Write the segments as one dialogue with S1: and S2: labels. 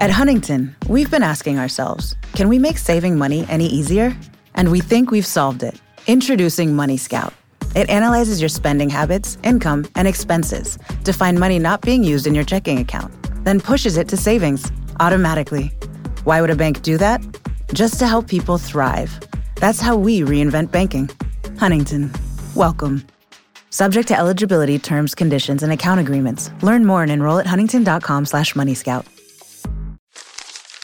S1: At Huntington, we've been asking ourselves can we make saving money any easier? And we think we've solved it. Introducing Money Scout. It analyzes your spending habits, income, and expenses to find money not being used in your checking account, then pushes it to savings automatically. Why would a bank do that? Just to help people thrive. That's how we reinvent banking. Huntington, welcome. Subject to eligibility, terms, conditions, and account agreements. Learn more and enroll at huntington.com slash moneyscout.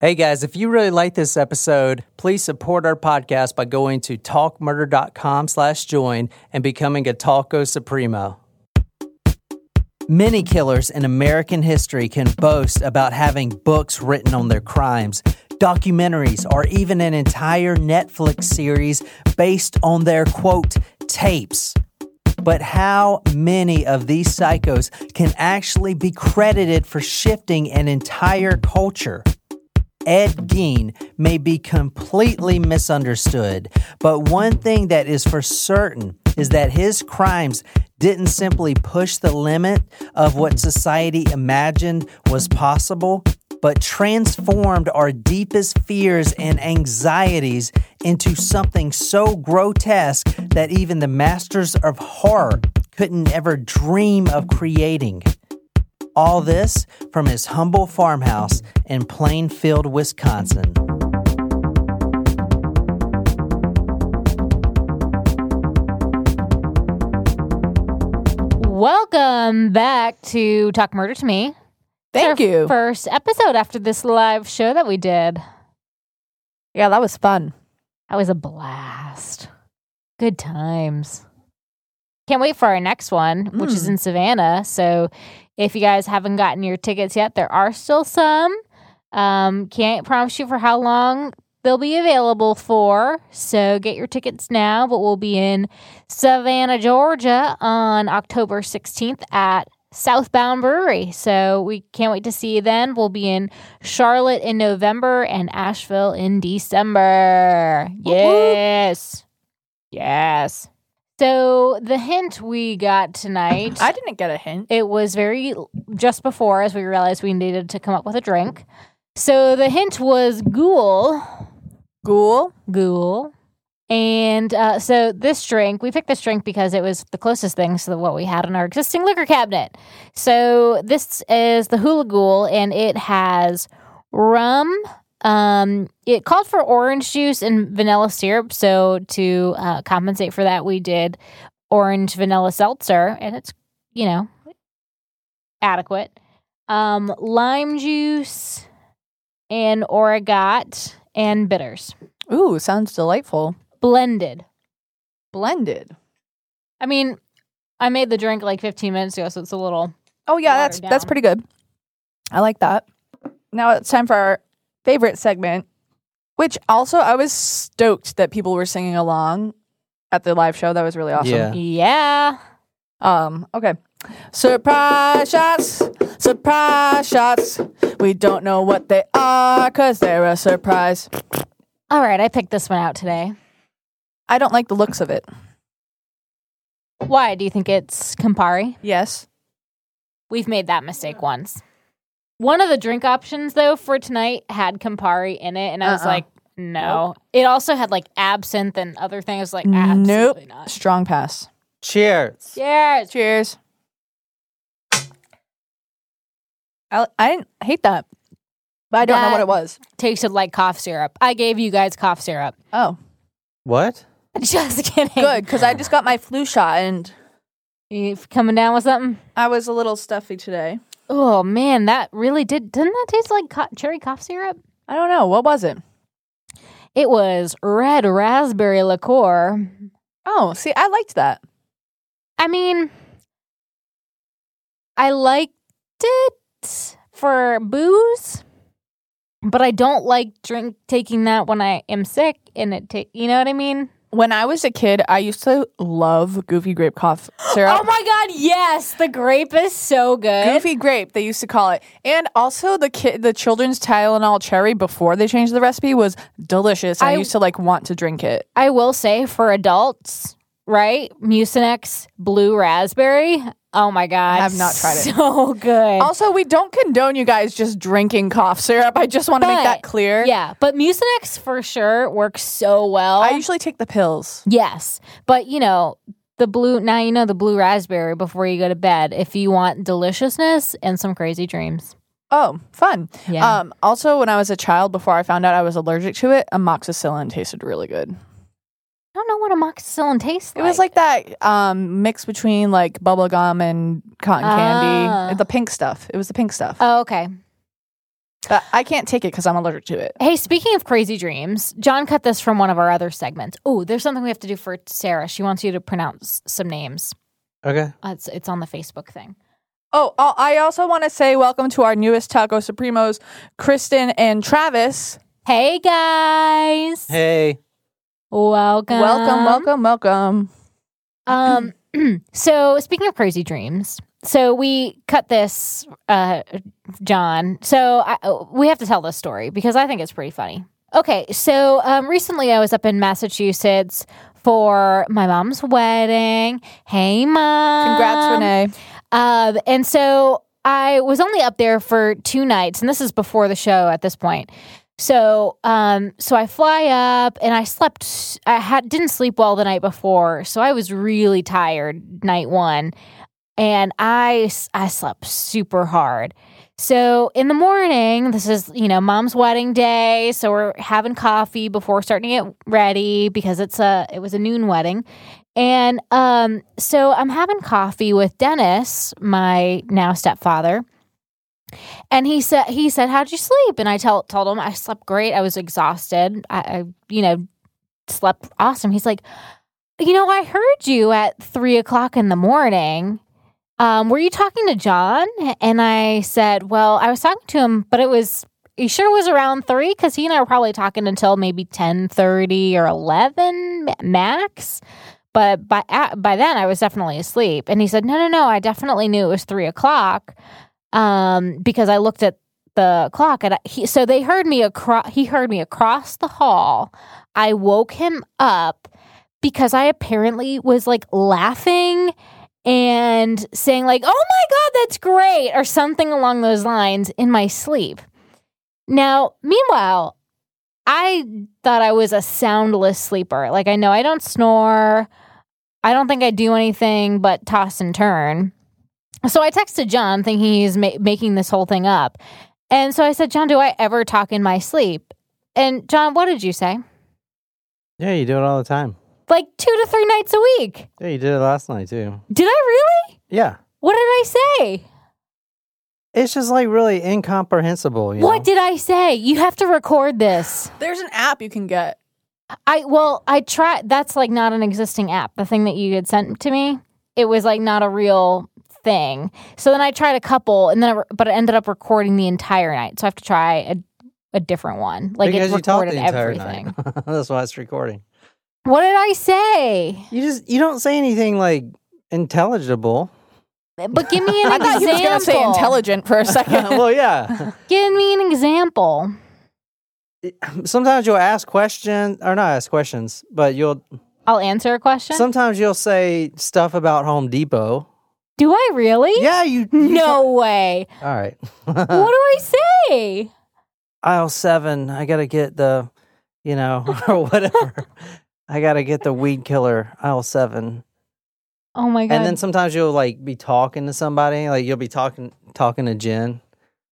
S2: Hey guys, if you really like this episode, please support our podcast by going to talkmurder.com slash join and becoming a Talko Supremo. Many killers in American history can boast about having books written on their crimes, documentaries, or even an entire Netflix series based on their quote, tapes. But how many of these psychos can actually be credited for shifting an entire culture? Ed Gein may be completely misunderstood, but one thing that is for certain is that his crimes didn't simply push the limit of what society imagined was possible, but transformed our deepest fears and anxieties into something so grotesque that even the masters of horror couldn't ever dream of creating. All this from his humble farmhouse in Plainfield, Wisconsin.
S3: Welcome back to Talk Murder to Me.
S4: Thank
S3: It's our
S4: you.
S3: First episode after this live show that we did.
S4: yeah, that was fun.
S3: That was a blast. Good times. Can't wait for our next one, which is
S4: Mm.
S3: in Savannah. So if you guys haven't gotten your tickets yet, there are still some. Um, can't promise you for how long they'll be available for. So get your tickets now. But we'll be in Savannah, Georgia on October 16th at Southbound Brewery. So we can't wait to see you then. We'll be in Charlotte in November and Asheville in December. Yes. Yes. So the hint we got tonight,
S4: I didn't get a hint.
S3: it was very just before as we realized we needed to come up with a drink. So the hint was ghoul,
S4: Ghoul.
S3: ghoul. And uh, so this drink, we picked this drink because it was the closest thing to what we had in our existing liquor cabinet. So this is the Hula Ghoul, and it has rum. Um, it called for orange juice and vanilla syrup. So to uh, compensate for that, we did orange vanilla seltzer, and it's you know adequate. Um, lime juice and orgeat and bitters
S4: Ooh, sounds delightful.
S3: blended.
S4: Blended.
S3: I mean, I made the drink like 15 minutes ago, so it's a little.
S4: Oh yeah, that's that's pretty good. I like that. Now it's time for our favorite segment, which also I was stoked that people were singing along at the live show. That was really awesome.
S2: Yeah.
S3: Yeah.
S4: Um, okay. Surprise shots, surprise shots. We don't know what they are because they're a surprise.
S3: All right, I picked this one out today.
S4: I don't like the looks of it.
S3: Why? Do you think it's Campari?
S4: Yes.
S3: We've made that mistake once. One of the drink options, though, for tonight had Campari in it, and I was
S4: Uh-uh.
S3: like, no. It also had like absinthe and other things. Like, absolutely
S4: Nope.
S3: not.
S4: Strong pass.
S2: Cheers.
S3: Cheers.
S4: Cheers. I, I didn't hate that, but I don't know what it was.
S3: Tasted like cough syrup. I gave you guys cough syrup.
S4: Oh,
S2: What?
S3: Just kidding.
S4: good, because I just got my flu shot and
S3: You coming down with something?
S4: I was a little stuffy today.
S3: Oh man, that really did. Didn't that taste like co- cherry cough syrup?
S4: I don't know. What was it?
S3: It was red raspberry liqueur.
S4: Oh, see, I liked that.
S3: I mean, I liked it for booze, but I don't like drink taking that when I am sick and it ta- you know what I mean?
S4: When I was a kid, I used to love Goofy Grape Cough Syrup.
S3: Oh my god, yes, the grape is so good.
S4: Goofy grape, they used to call it, and also the kid, the children's Tylenol cherry before they changed the recipe was delicious. I,
S3: I-
S4: used to like want to drink it.
S3: I will say for adults, right? Mucinex blue raspberry. Oh my god,
S4: I have not tried it.
S3: So good.
S4: Also, we don't condone you guys just drinking cough syrup. I just want to make that clear.
S3: Yeah, but Mucinex for sure works so well.
S4: I usually take the pills.
S3: yes, but you know the blue. Now you know the blue raspberry before you go to bed. If you want deliciousness and some crazy dreams.
S4: Oh, fun.
S3: Yeah.
S4: Um, also, when I was a child, before I found out I was allergic to it, amoxicillin tasted really good.
S3: I don't know what amoxicillin tastes
S4: It was like that um, mix between like bubble gum and cotton
S3: Ah.
S4: candy. The pink stuff. It was the pink stuff.
S3: Oh, okay.
S4: But I can't take it because I'm allergic to it.
S3: Hey, speaking of crazy dreams, John cut this from one of our other segments. Oh, there's something we have to do for Sarah. She wants you to pronounce some names.
S2: Okay.
S3: Uh, it's it's on the Facebook thing.
S4: Oh, uh, I also want to say welcome to our newest Taco Supremos, Kristen and Travis.
S3: Hey guys,
S2: Hey.
S3: Welcome,
S4: Welcome, welcome, welcome.
S3: Um, so speaking of crazy dreams, so we cut this, uh, John. So I, we have to tell this story because I think it's pretty funny. Okay, so um, recently I was up in Massachusetts for my mom's wedding. Hey, mom!
S4: Congrats, Renee.
S3: Um, and so I was only up there for two nights, and this is before the show at this point. So, um, so I fly up, and I slept. I had didn't sleep well the night before, so I was really tired night one, and I, I slept super hard. So in the morning, this is you know mom's wedding day, so we're having coffee before starting to get ready because it's a it was a noon wedding, and um, so I'm having coffee with Dennis, my now stepfather. And he said, he said, how'd you sleep? And I tell, told him I slept great. I was exhausted. I, I, you know, slept awesome. He's like, you know, I heard you at three o'clock in the morning. Um, were you talking to John? And I said, well, I was talking to him, but it was, he sure was around three? Cause he and I were probably talking until maybe 10 30 or 11 max. But by, by then I was definitely asleep. And he said, no, no, no, I definitely knew it was three o'clock um, because I looked at the clock and I, he, so they heard me across. He heard me across the hall. I woke him up because I apparently was like laughing and saying like, "Oh my god, that's great," or something along those lines in my sleep. Now, meanwhile, I thought I was a soundless sleeper. Like I know I don't snore. I don't think I do anything but toss and turn. So I texted John thinking he's ma- making this whole thing up. And so I said, John, do I ever talk in my sleep? And John, what did you say?
S2: Yeah, you do it all the time.
S3: Like two to three nights a week.
S2: Yeah, you did it last night too.
S3: Did I really?
S2: Yeah.
S3: What did I say?
S2: It's just like really incomprehensible. You
S3: What
S2: know?
S3: did I say? You have to record this.
S4: There's an app you can get.
S3: I well, I tried. That's like not an existing app. The thing that you had sent to me, it was like not a real thing. So then I tried a couple, and then I, re- but it ended up recording the entire night. So I have to try a, a different one. Like
S2: because
S3: it
S2: you talked
S3: recorded
S2: the
S3: everything.
S2: night. That's why it's recording.
S3: What did I say?
S2: You just you don't say anything like intelligible.
S3: But give me an
S4: I
S3: example.
S4: thought he was going to say intelligent for a second.
S2: well, yeah.
S3: Give me an example.
S2: Sometimes you'll ask questions or not ask questions, but you'll
S3: I'll answer a question.
S2: sometimes you'll say stuff about Home Depot.
S3: Do I really?
S2: Yeah, you. you
S3: No way.
S2: All right.
S3: what do I say?
S2: Aisle seven. I gotta get the, you know, or whatever. I gotta get the weed killer. Aisle seven.
S3: Oh my god.
S2: And then sometimes you'll like be talking to somebody, like you'll be talking talking to Jen,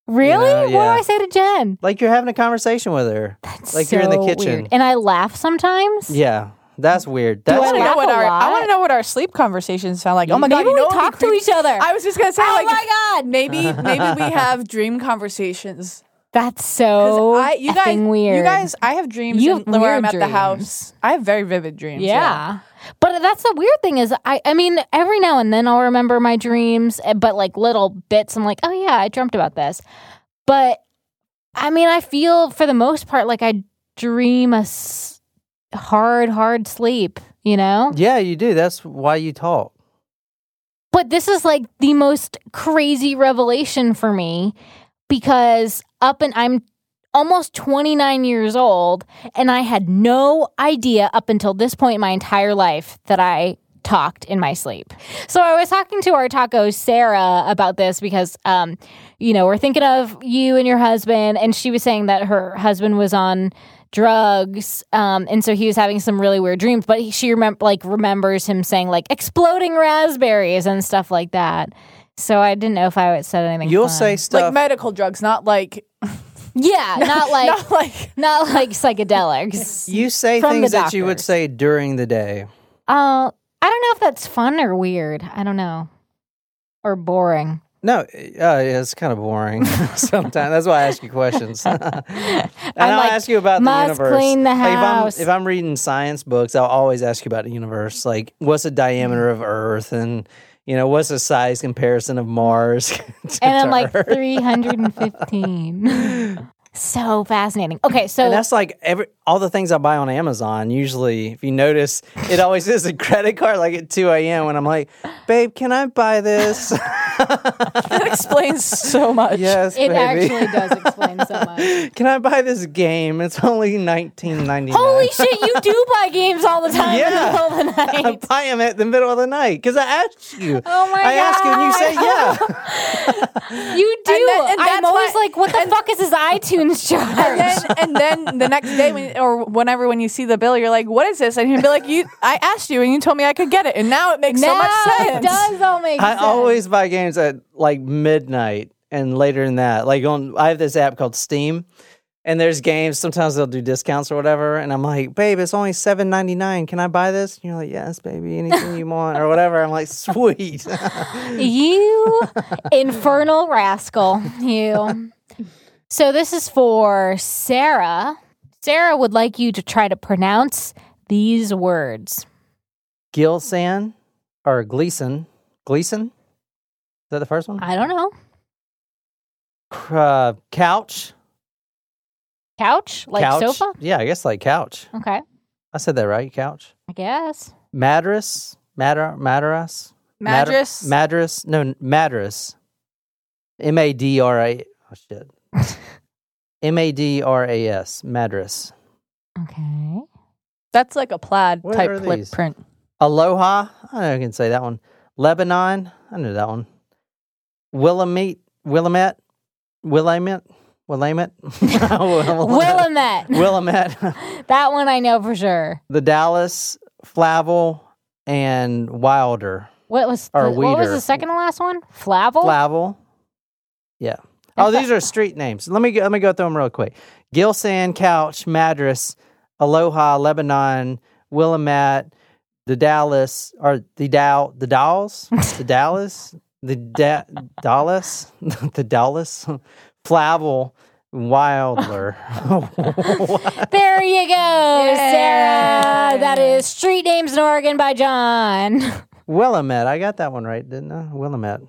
S3: really?
S2: know,
S3: What do. I say to Jen?
S2: like you're having a conversation with her.
S3: That's
S2: Like you're in the
S3: so
S2: kitchen.
S3: weird. And I laugh sometimes.
S2: Yeah, that's weird.
S3: Do
S2: That's
S4: I want to
S3: laugh
S4: know what our I want to know what our sleep conversations sound like. Oh my god,
S3: Maybe
S4: you know
S3: we
S4: what would
S3: talk to
S4: creepy?
S3: each other.
S4: I was just gonna say
S3: oh
S4: like
S3: my god.
S4: maybe maybe we have dream conversations.
S3: That's so
S4: I, you guys,
S3: weird.
S4: you guys, I have dreams
S3: You
S4: in-
S3: have
S4: where I'm
S3: weird
S4: at the
S3: dreams.
S4: house. I have very vivid dreams.
S3: Yeah. But that's the weird thing is I I mean every now and then I'll remember my dreams eh, but like little bits I'm like oh yeah I dreamt about this. But I mean I feel for the most part like I dream a s- hard hard sleep, you know?
S2: Yeah, you do. That's why you talk.
S3: But this is like the most crazy revelation for me because up and I'm almost 29 years old and I had no idea up until this point in my entire life that I talked in my sleep. So I was talking to our taco Sarah about this because um you know, we're thinking of you and your husband and she was saying that her husband was on drugs um and so he was having some really weird dreams but he, she remember like remembers him saying like exploding raspberries and stuff like that. So i didn't know if i would said anything
S2: You'll
S3: fun.
S2: say stuff Like
S4: medical drugs, not like
S3: yeah not like
S4: not like
S3: not like psychedelics.
S2: You say things that you would say during the day.
S3: uh i don't know if that's fun or weird. I don't know. Or boring
S2: No, uh, yeah, it's kind of boring sometimes. That's why I ask you questions. and I'll
S3: like,
S2: ask you about the universe.
S3: clean the
S2: Like, if, I'm, if I'm reading science books, I'll always ask you about the universe. Like, what's the diameter of Earth, and you know, what's the size comparison of Mars?
S3: and i'm like
S2: Earth?
S3: 315 so fascinating okay so
S2: And that's like every all the things I buy on Amazon. Usually, if you notice, it always is a credit card. Like at two a.m. when I'm like, "Babe, can I buy this?"
S4: that explains so much.
S2: yes,
S3: it
S2: baby.
S3: actually does explain so much
S2: Can I buy this game? It's only nineteen ninety nine.
S3: Holy shit, you do buy games all the time in the
S2: Yeah.
S3: middle of the
S2: I buy them at the middle of the night because I asked you.
S3: Oh my god.
S2: I ask you and you say yeah.
S3: You do.
S4: And then- and
S3: I'm always
S4: why-
S3: like, what the fuck is his iTunes charge?
S4: And then, and then the next day, when, or whenever, when you see the bill, you're like, "What is this?" And he'll be like, "You, I asked you, and you told me I could get it, and now it makes so much sense."
S3: It does all make sense.
S2: I
S3: sense.
S2: always buy games at like midnight and later than that. Like on, I have this app called Steam, and there's games. Sometimes they'll do discounts or whatever, and I'm like, "Babe, it's only seven ninety nine. Can I buy this?" And you're like, "Yes, baby. Anything you want or whatever." I'm like, "Sweet."
S3: You infernal rascal. You. So this is for Sarah. Sarah would like you to try to pronounce these words.
S2: Gilsan or Gleason. Gleason? Is that the first one?
S3: I don't know.
S2: Uh, couch.
S3: Couch? Like
S2: couch.
S3: sofa?
S2: Yeah, I guess like couch.
S3: Okay.
S2: I said that right. Couch.
S3: I guess.
S2: Mattress. Matter. Mattress. Matter-
S4: Mattress.
S2: Mattress. No, n- mattress. M A D R A. Oh shit. M A D R A S. Madras.
S3: Okay.
S4: That's like a plaid
S2: What
S4: type
S2: these?
S4: print.
S2: Aloha. I know I can say that one. Lebanon. I know that one. Willamette. Willamette. Willamette. Willamette.
S3: Willamette.
S2: Willamette.
S3: that one I know for sure.
S2: the Dallas, Flavel, and Wilder.
S3: What was the, what was the second to last one? Flavel?
S2: Flavel. Yeah. Oh, these are street names. Let me go, let me go through them real quick. Gilsan, Couch, Madras, Aloha, Lebanon, Willamette, the Dallas, or the Dow, the Dalles, the Dallas, the da- Dallas, the Dallas, Flavel, Wilder.
S3: There you go, Sarah. That is Street Names in Oregon by John.
S2: Willamette. I got that one right, didn't I? Willamette.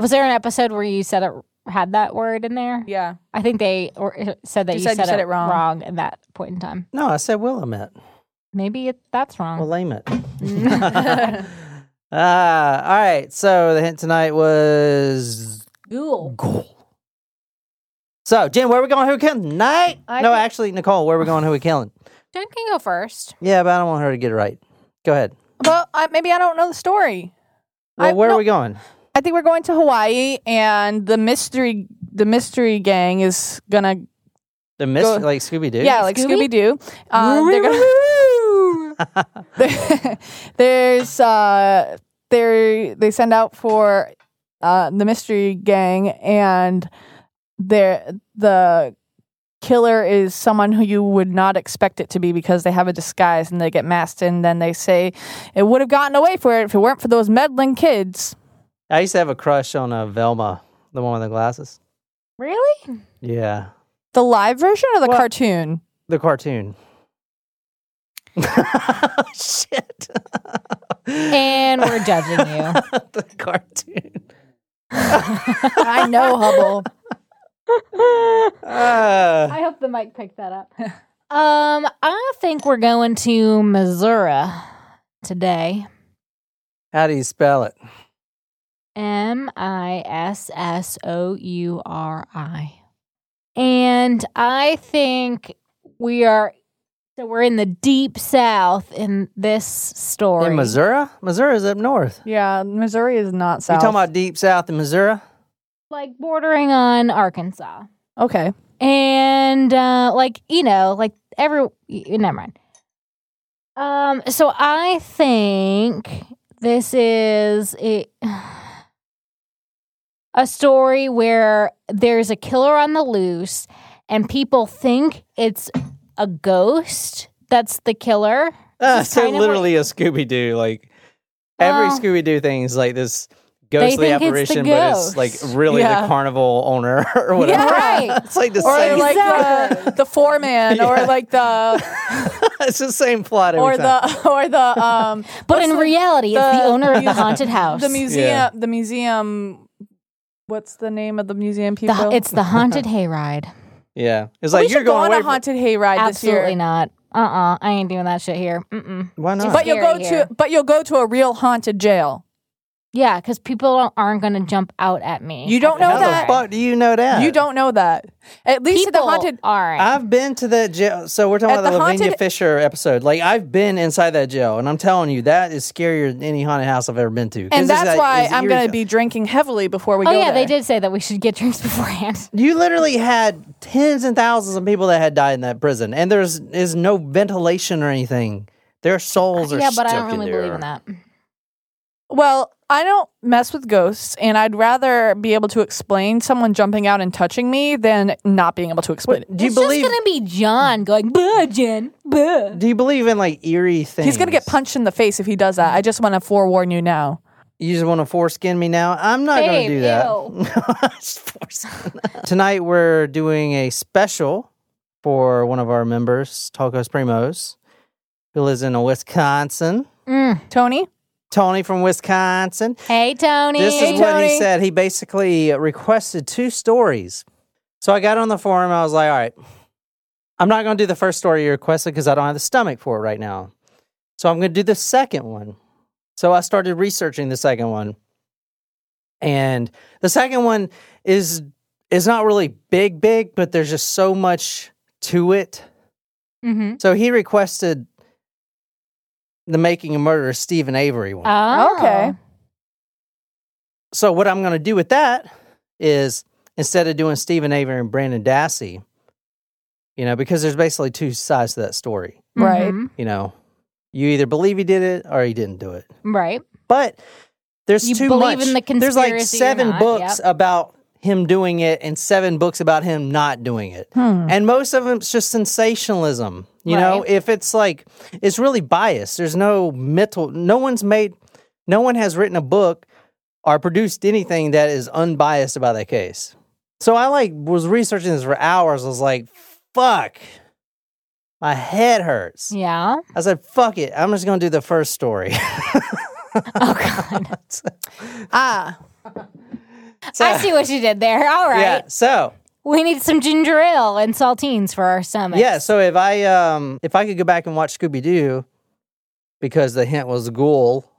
S3: Was there an episode where you said it had that word in there?
S4: Yeah.
S3: I think they or uh, said that
S4: You
S3: you,
S4: said you
S3: said,
S4: said
S3: it,
S4: it wrong.
S3: wrong at that point in time.
S2: No, I said Willamette.
S3: Maybe it, that's wrong.
S2: Willamette. Ah, all right. So the hint tonight was
S3: Ghoul.
S2: goal. So, Jen, where are we going? Who we killing tonight?
S3: I
S2: no,
S3: think-
S2: actually, Nicole, where are we going? Who we killing?
S3: Jen can go first.
S2: Yeah, but I don't want her to get it right. Go ahead.
S4: Well, I, maybe I don't know the story.
S2: Well,
S4: I-
S2: where
S4: no.
S2: are we going?
S4: I think we're going to Hawaii, and the mystery the mystery gang is gonna
S2: The mist,
S4: Go-
S2: like Scooby Doo.
S4: yeah, like
S3: Scooby?
S4: Scooby Doo. Um, they're gonna there's uh they they send out for uh the mystery gang and they're the killer is someone who you would not expect it to be because they have a disguise and they get masked and then they say it would have gotten away for it if it weren't for those meddling kids
S2: I used to have a crush on uh, Velma, the one with the glasses.
S3: Really?
S2: Yeah,
S4: The live version or the
S2: Well-
S4: cartoon?
S2: the cartoon. Shit.
S3: And we're judging you.
S2: the cartoon.
S4: I know, Hubble.
S2: Uh,
S3: I hope the mic picked that up. um, I think we're going to Missouri today.
S2: how do you spell it?
S3: M I S S O U R I. And I think we are so we're in the deep south in this story.
S2: In Missouri? Missouri is up north.
S4: Yeah, Missouri is not south.
S2: You talking about deep south in Missouri?
S3: Like bordering on Arkansas.
S4: Okay.
S3: and uh like you know like every y- never mind um so i think this is a, a story where there's a killer on the loose and people think it's a ghost that's the killer
S2: Uh, so
S3: kind of
S2: literally a Scooby Doo. Like every
S3: Well,
S2: Scooby Doo thing is like this ghostly
S3: think it's the
S2: apparition, but it's like really
S4: Yeah.
S2: the carnival owner or whatever.
S3: right.
S2: It's like the
S4: Or
S2: same.
S4: like the, the foreman, or like the
S2: it's the same plot every
S4: or
S2: time.
S4: the or the um
S3: but in
S4: the-
S3: reality it's the
S4: the
S3: owner of the haunted house
S4: the museum
S2: Yeah.
S4: the museum what's the name of the museum people?
S3: The- it's the haunted hayride
S2: yeah, it's like
S4: should
S2: you're
S4: go
S2: going
S4: on
S2: away
S4: a
S2: from-
S4: haunted hayride this year.
S3: absolutely not uh-uh i ain't doing that shit here Mm-mm.
S2: Why not?
S4: But you'll go
S3: here.
S4: to but you'll go to a real haunted jail.
S3: Yeah, because people aren't going to jump out at me.
S4: You don't know
S2: How
S4: that.
S2: the fuck do you know that?
S4: You don't know that. At least
S3: People
S4: at the haunted
S3: aren't.
S2: I've been to that jail. So we're talking
S4: At
S2: about the,
S4: the
S2: Lavinia
S4: haunted-
S2: Fisher episode. Like I've been inside that jail, and I'm telling you, that is scarier than any haunted house I've ever been to. 'Cause
S4: and
S2: it's
S4: that's
S2: that-
S4: why
S2: it's
S4: I'm going to
S2: shit.
S4: be drinking heavily before we
S3: oh
S4: go
S3: yeah, they
S4: there.
S3: did say that we should get drinks beforehand.
S2: You literally had tens and thousands of people that had died in that prison, and there's is no ventilation or anything. Their souls uh, are
S3: yeah, but I
S2: stuck
S3: don't really
S2: there.
S3: believe in that.
S4: Well, I don't mess with ghosts, and I'd rather be able to explain someone jumping out and touching me than not being able to explain it.
S2: Do you
S3: it's
S2: believe?
S3: just going to be John going, "Buh, Jen, buh."
S2: do you believe in like eerie things?
S4: He's gonna get punched in the face if he does that. I just want to forewarn you now.
S2: You just want to foreskin me now? I'm not going to do that. Just foreskin. Tonight we're doing a special for one of our members, Tacos Primos, who lives in Wisconsin.
S3: Mm.
S4: Tony,
S2: Tony from Wisconsin.
S3: Hey, Tony.
S2: This
S4: Hey,
S2: is what he
S4: Tony.
S2: said. He basically requested two stories. So I got on the forum. I was like, all right, I'm not going to do the first story you requested because I don't have the stomach for it right now. So I'm going to do the second one. So I started researching the second one. And the second one is is not really big big, but there's just so much to it.
S3: hmm
S2: So he requested the making a murderer Steven Avery one.
S3: Oh.
S4: Okay.
S2: So what I'm going to do with that is instead of doing Steven Avery and Brendan Dassey, you know, because there's basically two sides to that story.
S4: Right.
S3: Mhm.
S2: You know, you either believe he did it or he didn't do it.
S3: Right.
S2: But there's
S3: You
S2: too
S3: believe
S2: much.
S3: in the
S2: there's like
S3: conspiracy or
S2: seven
S3: not,
S2: books
S3: yep.
S2: about him doing it and seven books about him not doing it.
S4: Hmm.
S2: And most of them it's just sensationalism. You know, if it's like it's really biased. There's no mental no one's made no one has written a book or produced anything that is unbiased about that case. So I like was researching this for hours. I was like, fuck. My head hurts.
S3: Yeah.
S2: I said, fuck it. I'm just gonna do the first story.
S3: Oh God.
S4: Ah,
S2: So-
S3: I see what you did there. All right.
S2: Yeah. So
S3: We need some ginger ale and saltines for our stomachs.
S2: yeah. So if I um if I could go back and watch Scooby Doo because the hint was ghoul,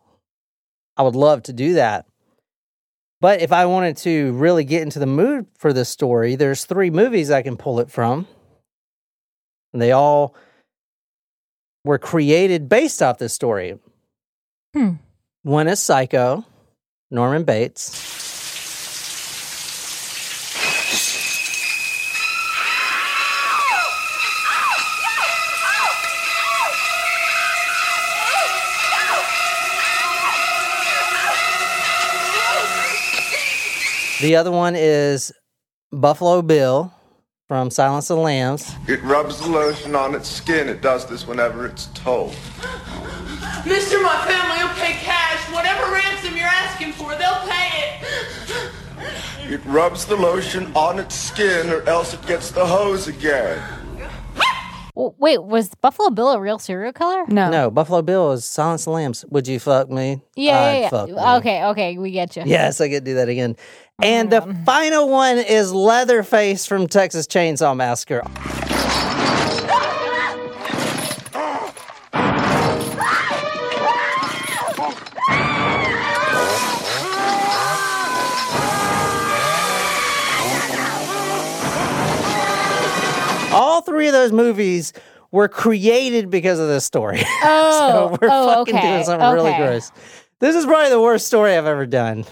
S2: I would love to do that. But if I wanted to really get into the mood for this story, there's three movies I can pull it from. And they all were created based off this story.
S3: Hmm.
S2: One is Psycho, Norman Bates. The other one is Buffalo Bill from Silence of the Lambs.
S5: It rubs the lotion on its skin. It does this whenever it's told.
S6: Mister, my family will pay cash. Whatever ransom you're asking for, they'll pay it.
S5: It rubs the lotion on its skin or else it gets the hose again.
S3: W- Wait, was Buffalo Bill a real serial killer?
S4: No.
S2: No, Buffalo Bill is Silence of the Lambs. Would you fuck me?
S3: Yeah,
S2: I'd
S3: yeah,
S2: fuck
S3: yeah.
S2: me.
S3: Okay, okay, we get you.
S2: Yes, I could do that again. And the final one is Leatherface from Texas Chainsaw Massacre. Three of those movies were created because of this story.
S3: Oh,
S2: so we're
S3: oh,
S2: fucking
S3: okay,
S2: doing something really gross. This is probably the worst story I've ever done.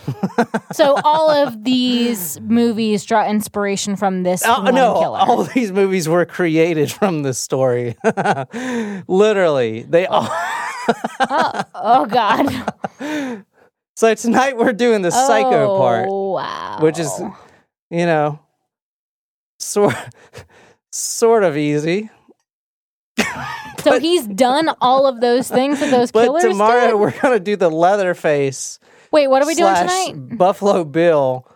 S3: So all of these movies draw inspiration from this
S2: Oh,
S3: one
S2: no,
S3: killer.
S2: all these movies were created from this story. Literally, they oh. all.
S3: Oh, oh God.
S2: So tonight we're doing the psycho part,
S3: Oh, Wow.
S2: which is, you know, sort sort of easy.
S3: so he's done all of those things that those
S2: But
S3: killers
S2: tomorrow
S3: did?
S2: we're gonna do the Leatherface.
S3: Wait, what are we doing tonight?
S2: Buffalo Bill.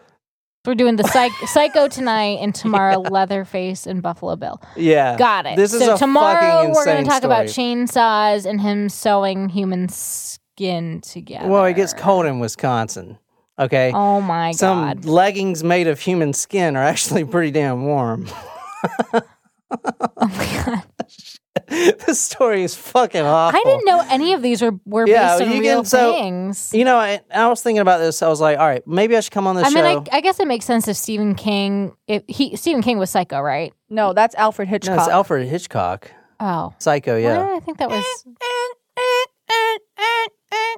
S3: We're doing the psych- Psycho tonight, and tomorrow Leatherface and Buffalo Bill.
S2: Yeah,
S3: Got it.
S2: This is
S3: so tomorrow we're going to talk about chainsaws and him sewing human skin together.
S2: Well, it gets cold in Wisconsin. Okay.
S3: Oh my
S2: Some
S3: god.
S2: Some leggings made of human skin are actually pretty damn warm.
S3: Oh my god.
S2: this story is fucking awful.
S3: I didn't know any of these were, were
S2: Yeah,
S3: based on
S2: you
S3: real
S2: can- so-
S3: things.
S2: You know, I, I was thinking about this. I was like, all right, maybe I should come on this show.
S3: I
S2: show.
S3: mean, I, I guess it makes sense if Stephen King, if he Stephen King was Psycho, right?
S4: No, that's Alfred Hitchcock.
S2: no, it's Alfred Hitchcock.
S3: Oh,
S2: Psycho, yeah.
S3: did I think that was.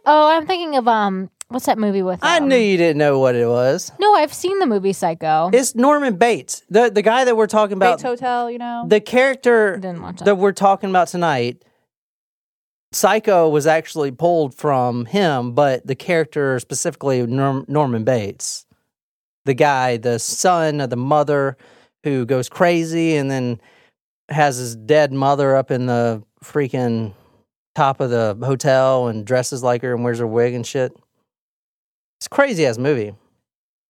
S3: Oh, I'm thinking of um, what's that movie with?
S2: I
S3: um,
S2: knew you didn't know what it was.
S3: No, I've seen the movie Psycho.
S2: It's Norman Bates, the the guy that we're talking about.
S4: Bates Hotel, you know.
S2: The character
S3: Didn't watch that.
S2: that we're talking about tonight, Psycho was actually pulled from him, but the character specifically Norm, Norman Bates, the guy, the son of the mother who goes crazy and then has his dead mother up in the freaking top of the hotel and dresses like her and wears her wig and shit. It's a crazy ass movie.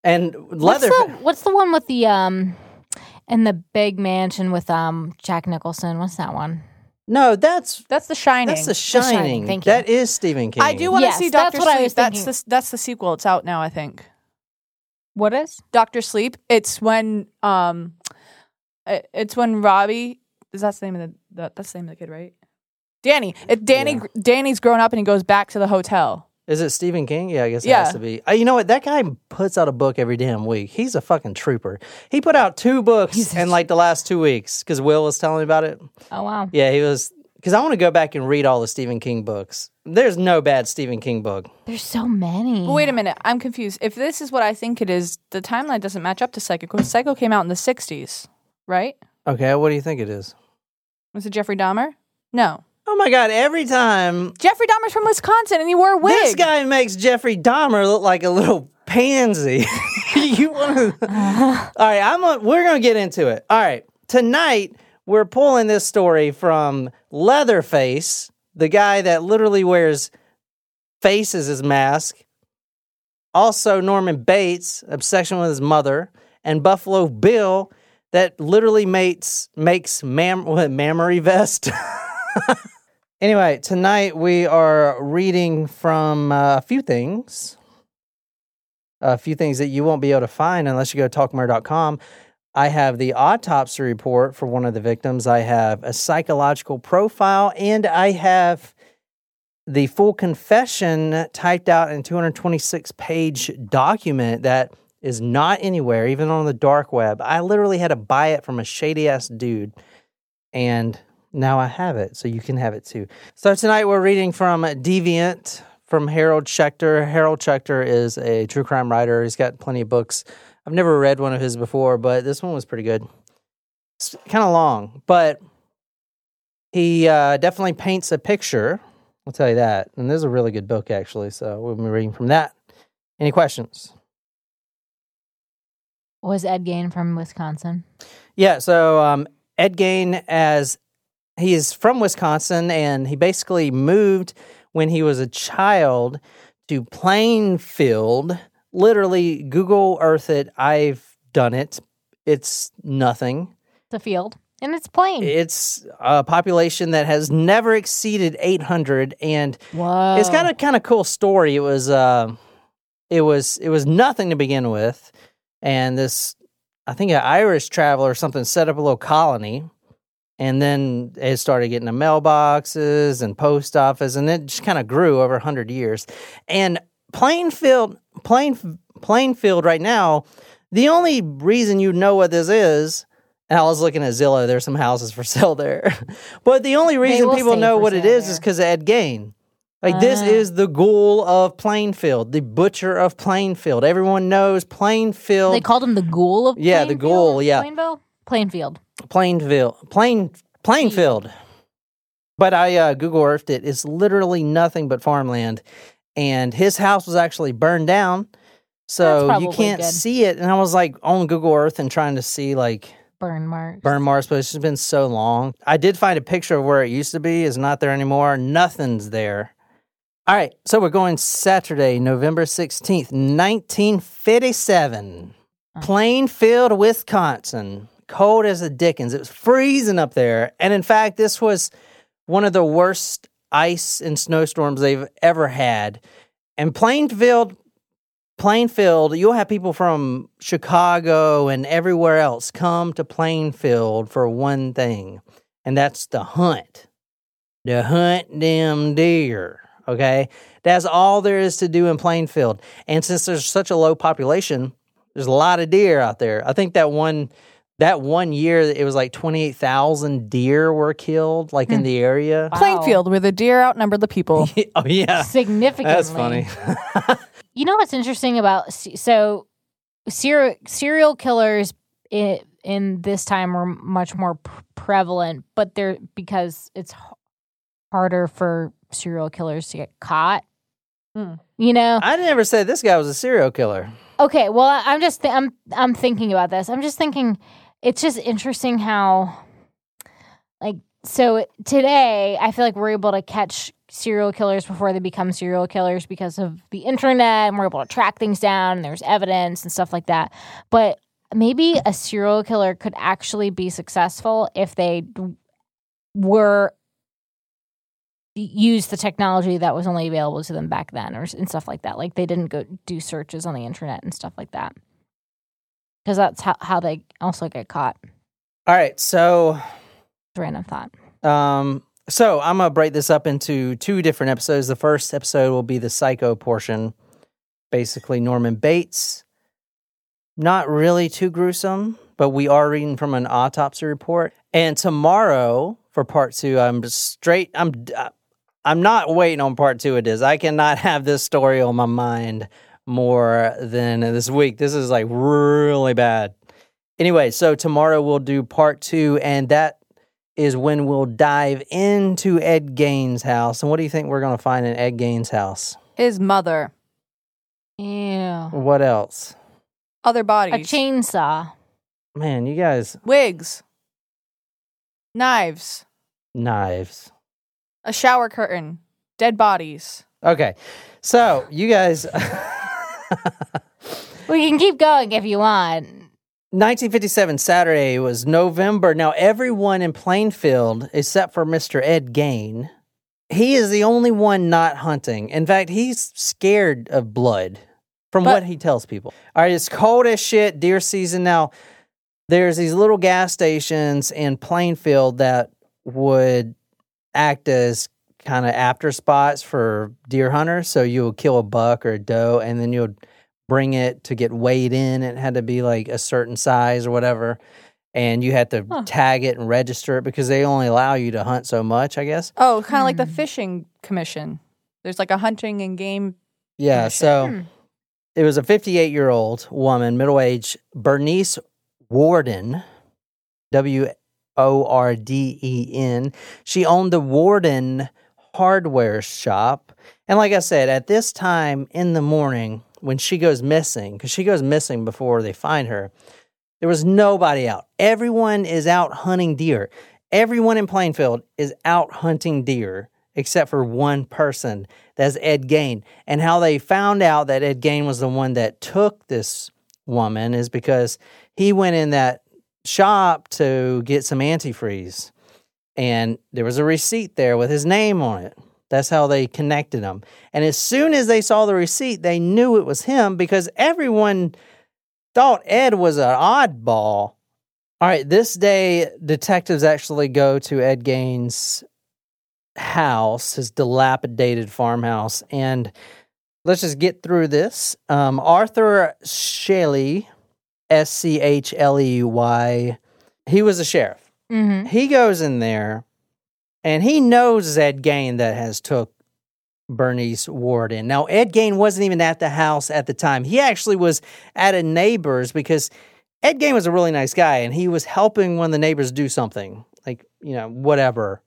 S2: And
S3: What's
S2: leather.
S3: the What's the one with the um, in the big mansion with um Jack Nicholson? What's that one?
S2: no, that's
S4: that's The Shining.
S2: that's The
S3: Shining,
S2: Shining.
S3: thank you.
S2: That is Stephen King.
S4: I do want to
S3: Yes,
S4: see
S3: that's
S4: Doctor
S3: what I
S4: Sleep.
S3: was
S4: That's
S3: thinking.
S4: the that's the sequel. It's out now, I think.
S3: What is?
S4: Doctor Sleep. It's when um, it- it's when Robbie. Is that the name of the, the that's the name of the kid, right? Danny. It, Danny.
S2: Yeah.
S4: Danny's grown up and he goes back to the hotel.
S2: Is it Stephen King? Yeah, I guess it
S4: Yeah.
S2: has to be. Uh, you know what? That guy puts out a book every damn week. He's a fucking trooper. He put out two books in like the last two weeks because Will was telling me about it.
S3: Oh wow.
S2: Yeah, he was. Because I want to go back and read all the Stephen King books. There's no bad Stephen King book.
S3: There's so many.
S4: But wait a minute, I'm confused. If this is what I think it is, the timeline doesn't match up to Psycho. 'cause Psycho came out in the '60s, right?
S2: Okay, what do you think it is?
S4: Was it Jeffrey Dahmer? No,
S2: Oh my God, every time
S4: Jeffrey Dahmer's from Wisconsin and he wore a wig.
S2: this guy makes Jeffrey Dahmer look like a little pansy. you want to? All right, I'm. A, we're gonna get into it. All right, tonight we're pulling this story from Leatherface, the guy that literally wears face as his mask. Also, Norman Bates, obsession with his mother, and Buffalo Bill, that literally makes makes mam what, mammary vest. Anyway, tonight we are reading from uh, a few things. A few things that you won't be able to find unless you go to talkmurder.com. I have the autopsy report for one of the victims. I have a psychological profile, and I have the full confession typed out in 226 page document that is not anywhere, even on the dark web. I literally had to buy it from a shady ass dude, and now I have it, so you can have it too. So tonight we're reading from Deviant from Harold Schechter. Harold Schechter is a true crime writer. He's got plenty of books. I've never read one of his before, but this one was pretty good. It's kind of long, but he uh, definitely paints a picture. I'll tell you that. And this is a really good book, actually. So we'll be reading from that. Any questions?
S3: Was Ed Gein from Wisconsin?
S2: Yeah, so um, Ed Gein, as he is from Wisconsin, and he basically moved when he was a child to Plainfield, literally Google Earth it. I've done it. It's nothing.
S3: It's a field and it's plain.
S2: It's a population that has never exceeded 800 and
S3: Whoa.
S2: it's got a kind of cool story. It was uh, it was it was nothing to begin with and this I think an Irish traveler or something set up a little colony and then it started getting the mailboxes and post office and it just kind of grew over 100 years. And Plainfield Plain Plainfield right now, the only reason you know what this is and I was looking at Zillow. There's some houses for sale there, but the only reason people know what it is
S3: there.
S2: is because of Ed Gein. Like this
S3: Ah.
S2: is the ghoul of Plainfield, the butcher of Plainfield. Everyone knows Plainfield.
S3: they called him the ghoul of Plainfield.
S2: Yeah, the ghoul, yeah.
S3: Plainville? Plainfield.
S2: Plainville, Plain Plainfield. But I uh, Google Earthed it. It's literally nothing but farmland, and his house was actually burned down, so you can't
S3: good.
S2: see it. And I was like on Google Earth and trying to see like
S3: Burn marks.
S2: burn marks, but it's just been so long. I did find a picture of where it used to be. It's not there anymore. Nothing's there. All right, so we're going Saturday, November 16th, 1957. Plainfield, Wisconsin. Cold as the dickens. It was freezing up there. And in fact, this was one of the worst ice and snowstorms they've ever had. And Plainfield, Plainfield, you'll have people from Chicago and everywhere else come to Plainfield for one thing, and that's the hunt. To hunt them deer. Okay. That's all there is to do in Plainfield. And since there's such a low population, there's a lot of deer out there. I think that one that one year it was like 28,000 deer were killed like in the area.
S3: Wow.
S4: Plainfield, where the deer outnumbered the people.
S2: oh yeah.
S3: Significantly.
S2: That's funny.
S3: You know what's interesting about so serial serial killers in, in this time are much more p- prevalent, but they're because it's h- harder for serial killers to get caught.
S4: Hmm.
S3: You know,
S2: I never said this guy was a serial killer.
S3: Okay, well, I- I'm just th- I'm I'm thinking about this. I'm just thinking it's just interesting how like so today I feel like we're able to catch serial killers before they become serial killers because of the internet and we're able to track things down and there's evidence and stuff like that. But maybe a serial killer could actually be successful if they were use the technology that was only available to them back then or and stuff like that like they didn't go do searches on the internet and stuff like that because that's how, how they also get caught
S2: All right, so
S3: random thought
S2: Um, so I'm gonna break this up into two different episodes. The first episode will be the psycho portion, basically Norman Bates. Not really too gruesome, but we are reading from an autopsy report. And tomorrow for part two, I'm straight. I'm I'm not waiting on part two It is. I cannot have this story on my mind more than this week. This is like really bad. Anyway, so tomorrow we'll do part two, and that is when we'll dive into Ed Gein's house. And what do you think we're going to find in Ed Gein's house?
S4: His mother.
S3: yeah
S2: What else?
S4: Other bodies.
S3: a chainsaw
S2: Man, you guys,
S4: Wigs. Knives.
S2: knives.
S4: A shower curtain. Dead bodies.
S2: Okay, so you guys,
S3: we can keep going if you want
S2: 1957 Saturday was November. Now, everyone in Plainfield, except for Mr. Ed Gein, he is the only one not hunting. In fact, he's scared of blood from
S4: But-
S2: what he tells people. All right, it's cold as shit, deer season. Now, there's these little gas stations in Plainfield that would act as kind of after spots for deer hunters. So you'll kill a buck or a doe, and then you'll bring it to get weighed in. It had to be like a certain size or whatever. And you had to
S3: Huh.
S2: tag it and register it because they only allow you to hunt so much, I guess.
S4: Oh, kind of like the
S3: Hmm.
S4: fishing commission. There's like a hunting and game.
S2: Yeah.
S4: Commission.
S2: So
S3: Hmm.
S2: it was a 58 year old woman, middle age, Bernice Worden, W O R D E N. She owned the Worden hardware shop. And like I said, at this time in the morning, when she goes missing, because she goes missing before they find her, there was nobody out. Everyone is out hunting deer. Everyone in Plainfield is out hunting deer except for one person. That's Ed Gein. And how they found out that Ed Gein was the one that took this woman is because he went in that shop to get some antifreeze and there was a receipt there with his name on it. That's how they connected him. And as soon as they saw the receipt, they knew it was him because everyone thought Ed was an oddball. All right, this day, detectives actually go to Ed Gein's house, his dilapidated farmhouse, and let's just get through this. Um, Arthur Schley, S C H L E Y, he was a sheriff.
S3: Mm-hmm.
S2: He goes in there and he knows Ed Gein that has took Bernice Worden. Now Ed Gein wasn't even at the house at the time. He actually was at a neighbor's because Ed Gein was a really nice guy and he was helping one of the neighbors do something like, you know, whatever.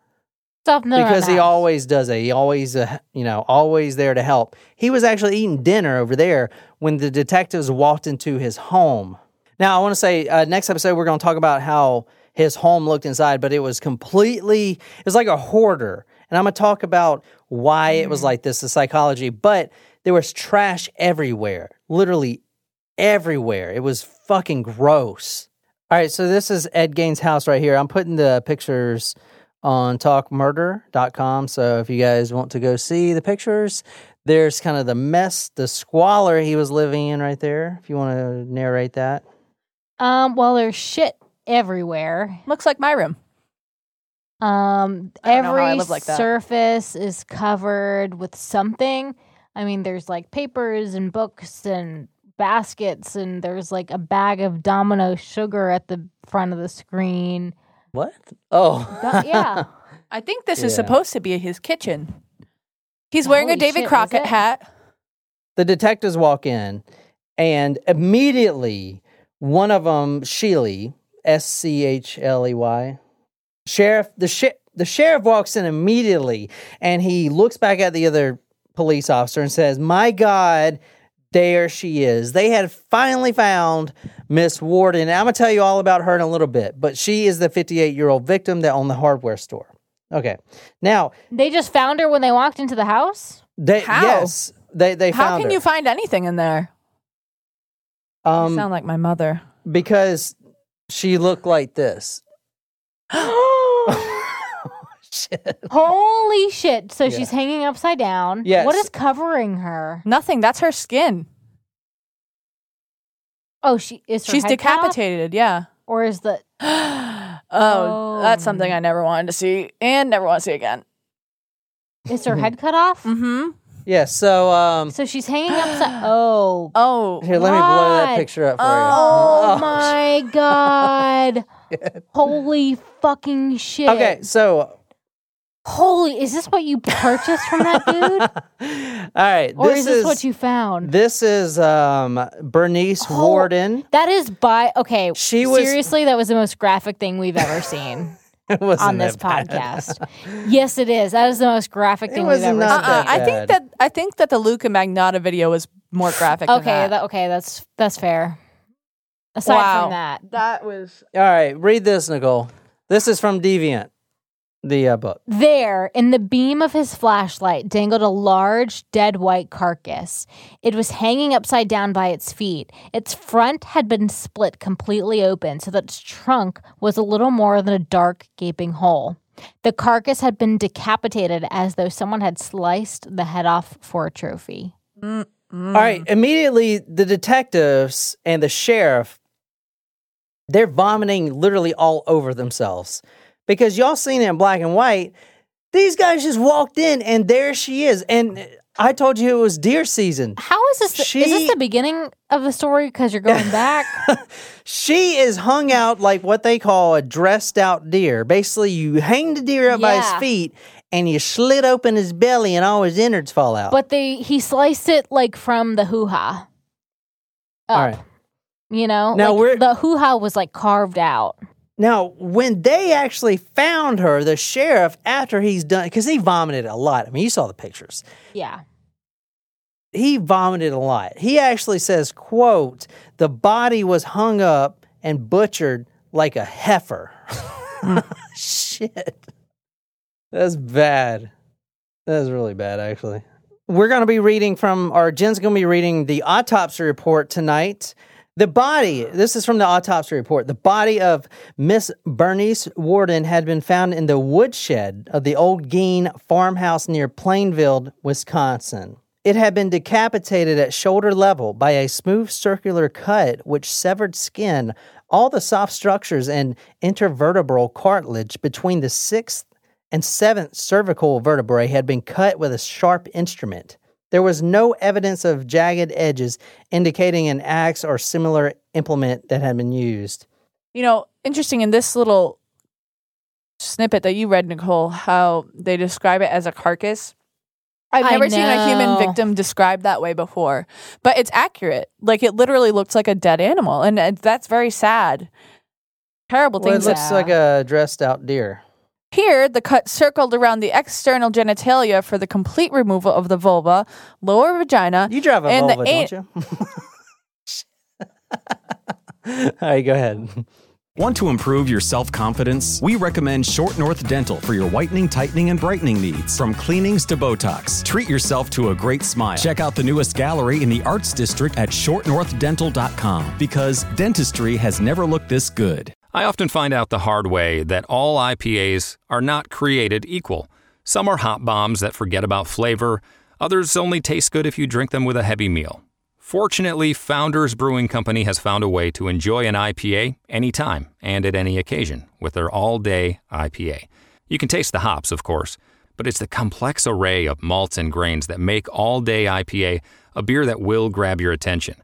S3: Something
S2: because he
S3: house.
S2: always does it. He always, uh, you know, always there to help. He was actually eating dinner over there when the detectives walked into his home. Now, I want to say, uh, next episode, we're going to talk about how his home looked inside, but it was completely, it was like a hoarder. And I'm going to talk about why it was like this, the psychology. But there was trash everywhere, literally everywhere. It was fucking gross. All right, so this is Ed Gein's house right here. I'm putting the pictures on talkmurder.com. So if you guys want to go see the pictures, there's kind of the mess, the squalor he was living in right there. If you want to narrate that.
S3: Um, well, there's shit everywhere.
S4: Looks like my room.
S3: Um,
S4: I don't know how
S3: every
S4: like that.
S3: surface is covered with something. I mean, there's like papers and books and baskets, and there's like a bag of Domino sugar at the front of the screen.
S2: What? Oh.
S3: Do- yeah.
S4: I think this
S2: Yeah.
S4: is supposed to be his kitchen. He's wearing a David
S3: shit,
S4: Crockett hat.
S2: the detectives walk in, and immediately one of them, Schley, S C H L E Y, sheriff, the sh- the sheriff walks in immediately, and he looks back at the other police officer and says, "My God." There she is. They had finally found Miss Worden. And I'm gonna tell you all about her in a little bit, but she is the 58 year old victim that owned the hardware store. Okay, now
S3: They just found her when they walked into the house.
S2: they
S4: How?
S2: yes they they
S4: How
S2: found
S4: can
S2: her.
S4: you find anything in there? You
S2: um
S4: sound like my mother.
S2: because she looked like this. Shit.
S3: Holy shit! So
S2: Yeah.
S3: she's hanging upside down.
S2: Yes.
S3: What is covering her?
S4: Nothing. That's her skin.
S3: Oh, she is. Her
S4: She's
S3: head cut off?
S4: decapitated. Yeah.
S3: or is the
S4: oh, that's something I never wanted to see and never want to see again.
S3: is her head cut off?
S4: Mm-hmm.
S2: Yeah, so um
S3: So she's hanging upside. Oh,
S4: Oh,
S2: here let me blow that
S3: God.
S2: picture up for you.
S3: oh, my god! Holy fucking shit!
S2: Okay, so
S3: Holy, is this what you purchased from that dude,
S2: all right,
S3: or
S2: this
S3: is this what you found?
S2: This is um Bernice
S3: Oh.
S2: Worden.
S3: That is by okay.
S2: She was-
S3: seriously, that was the most graphic thing we've ever seen
S2: It wasn't
S3: on this podcast. yes, it is. That is the most graphic thing
S2: was
S3: we've ever seen.
S4: uh-uh. I think that I think that the Luka Magnotta video was more graphic.
S3: Okay,
S4: than that.
S3: that, okay, that's that's fair. Aside
S4: Wow.
S3: from that,
S4: that was
S2: All right, read this, Nicole. This is from Deviant, the uh, book.
S3: There, in the beam of his flashlight, dangled a large, dead white carcass. It was hanging upside down by its feet. Its front had been split completely open so that its trunk was a little more than a dark, gaping hole. The carcass had been decapitated as though someone had sliced the head off for a trophy.
S2: All right, immediately the detectives and the sheriff they're vomiting literally all over themselves. Because y'all seen it in black and white. These guys just walked in and there she is. And I told you it was deer season.
S3: How is this? The, is this the beginning of the story? Because you're going back.
S2: She is hung out like what they call a dressed out deer. Basically, you hang the deer up by his feet and you slit open his belly and all his innards fall out.
S3: But they he sliced it like from the hoo ha.
S2: all right.
S3: You know,
S2: Now
S3: like,
S2: we're-
S3: the hoo ha was like carved out.
S2: Now, when they actually found her, the sheriff, after he's done, because he vomited a lot. I mean, you saw the pictures.
S3: Yeah.
S2: He vomited a lot. He actually says, quote, the body was hung up and butchered like a heifer. Hmm. Shit. That's bad. That is really bad, actually. We're going to be reading from, or Jen's going to be reading the autopsy report tonight. The body, this is from the autopsy report. The body of Miss Bernice Worden had been found in the woodshed of the old Gein farmhouse near Plainville, Wisconsin. It had been decapitated at shoulder level by a smooth circular cut which severed skin, all the soft structures and intervertebral cartilage between the sixth and seventh cervical vertebrae had been cut with a sharp instrument. There was no evidence of jagged edges indicating an axe or similar implement that had been used.
S4: You know, interesting in this little snippet that you read, Nicole, how they describe it as a carcass. I've never seen a human victim described that way before, but it's accurate. Like it literally looks like a dead animal, and uh, that's very sad. Terrible
S2: Well, it
S4: things.
S2: looks like a dressed out deer.
S4: Here, the cut circled around the external genitalia for the complete removal of the vulva, lower vagina.
S2: You drive a
S4: and
S2: Volvo,
S4: the an-
S2: don't you? All right, go ahead.
S7: Want to improve your self confidence? We recommend Short North Dental for your whitening, tightening, and brightening needs. From cleanings to Botox, treat yourself to a great smile. Check out the newest gallery in the Arts District at shortnorthdental.com because dentistry has never looked this good. I often find out the hard way that all IPAs are not created equal. Some are hot bombs that forget about flavor, others only taste good if you drink them with a heavy meal. Fortunately, Founders Brewing Company has found a way to enjoy an IPA anytime and at any occasion with their all day IPA. You can taste the hops, of course, but it's the complex array of malts and grains that make all day IPA a beer that will grab your attention.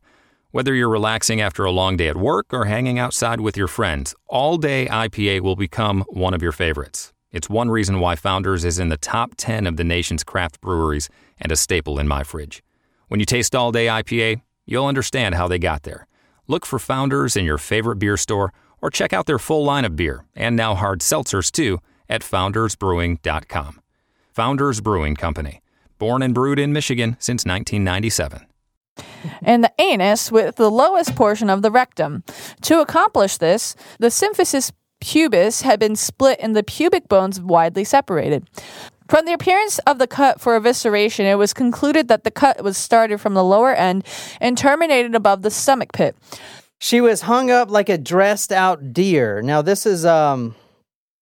S7: Whether you're relaxing after a long day at work or hanging outside with your friends, all day IPA will become one of your favorites. It's one reason why Founders is in the top 10 of the nation's craft breweries and a staple in my fridge. When you taste All Day IPA, you'll understand how they got there. Look for Founders in your favorite beer store or check out their full line of beer and now hard seltzers too at foundersbrewing.com. Founders Brewing Company, born and brewed in Michigan since 1997.
S4: And the anus with the lowest portion of the rectum. To accomplish this, the symphysis pubis had been split and the pubic bones widely separated. From the appearance of the cut for evisceration, it was concluded that the cut was started from the lower end and terminated above the stomach pit.
S2: She was hung up like a dressed out deer. Now, this is um,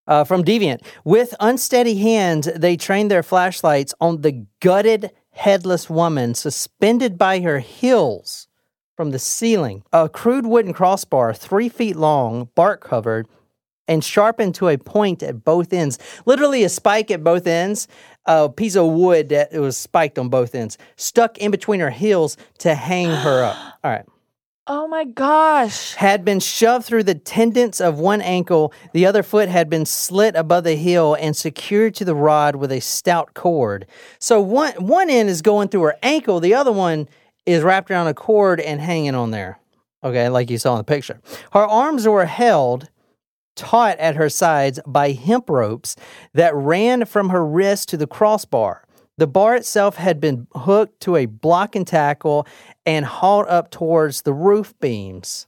S2: uh, from Deviant. With unsteady hands, they trained their flashlights on the gutted, headless woman suspended by her heels from the ceiling. A crude wooden crossbar, three feet long, bark covered, and sharpened to a point at both ends. Literally a spike at both ends, a piece of wood that was spiked on both ends, stuck in between her heels to hang her up. All right
S4: Oh my gosh.
S2: had been shoved through the tendons of one ankle. The other foot had been slit above the heel and secured to the rod with a stout cord. So one one end is going through her ankle, the other one is wrapped around a cord and hanging on there. Okay, like you saw in the picture. Her arms were held taut at her sides by hemp ropes that ran from her wrist to the crossbar. The bar itself had been hooked to a block and tackle and hauled up towards the roof beams.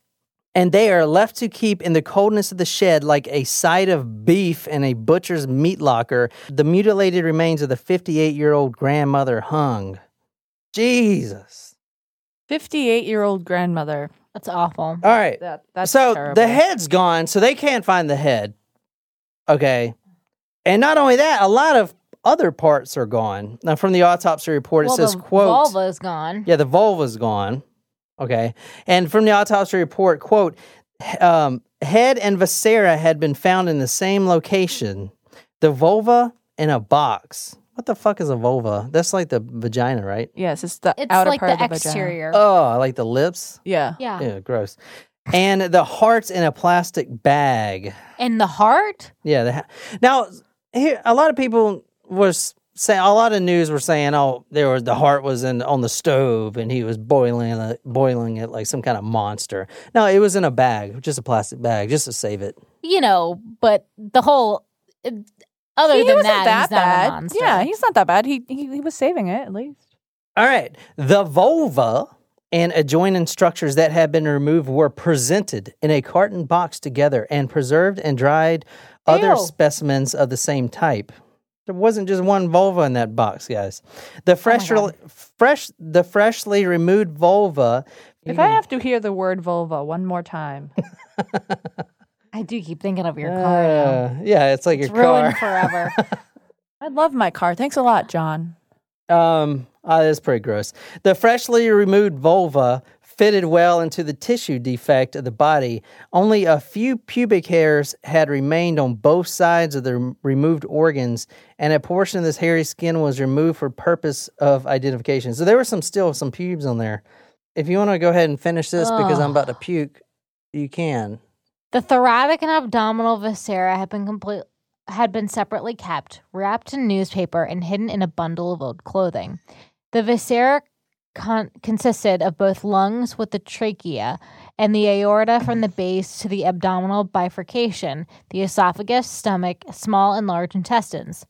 S2: And they are left to keep in the coldness of the shed like a side of beef in a butcher's meat locker. The mutilated remains of the 58 year old grandmother hung. Jesus.
S4: 58 year old grandmother.
S3: That's awful.
S2: All right.
S4: That, that's
S2: so
S4: terrible.
S2: the head's gone, so they can't find the head. Okay. And not only that, a lot of other parts are gone. Now, from the autopsy report, it says,
S3: the
S2: quote,
S3: vulva is gone.
S2: yeah, the vulva is gone. Okay. And from the autopsy report, quote, um, head and viscera had been found in the same location. The vulva in a box. What the fuck is a vulva? That's like the vagina, right?
S4: Yes, it's the
S3: It's
S4: outer
S3: like
S4: part
S3: the
S4: of the
S3: exterior.
S2: Oh, I like the lips.
S4: vagina.
S3: yeah.
S2: Yeah, gross. And the heart's in a plastic bag.
S3: And the heart?
S2: Yeah. The ha- now, here a lot of people was saying a lot of news were saying, oh, there was the heart was in on the stove and he was boiling it, boiling it like some kind of monster. No, it was in a bag, just a plastic bag, just to save it.
S3: You know, but the whole. uh, Other
S4: He, he
S3: than
S4: wasn't
S3: that,
S4: that
S3: he's not a monster.
S4: Yeah, he's not that bad. He, he he was saving it at least.
S2: All right, the vulva and adjoining structures that had been removed were presented in a carton box together and preserved and dried other
S3: Ew.
S2: specimens of the same type. There wasn't just one vulva in that box, guys. The fresh,
S3: God.
S2: fresh, the freshly removed vulva.
S4: If I have to hear the word vulva one more time,
S3: I do keep thinking of your car.
S2: Uh, yeah, it's like
S3: It's
S2: your car.
S3: ruined forever.
S4: I love my car. Thanks a lot, John.
S2: Um, ah, that's pretty gross. The freshly removed vulva fitted well into the tissue defect of the body. Only a few pubic hairs had remained on both sides of the removed organs, and a portion of this hairy skin was removed for purpose of identification. So there were some still some pubes on there. If you want to go ahead and finish this because I'm about to puke, you can.
S3: The thoracic and abdominal viscera had been complete had been separately kept, wrapped in newspaper, and hidden in a bundle of old clothing. The viscera con- consisted of both lungs with the trachea and the aorta from the base to the abdominal bifurcation, the esophagus, stomach, small and large intestines.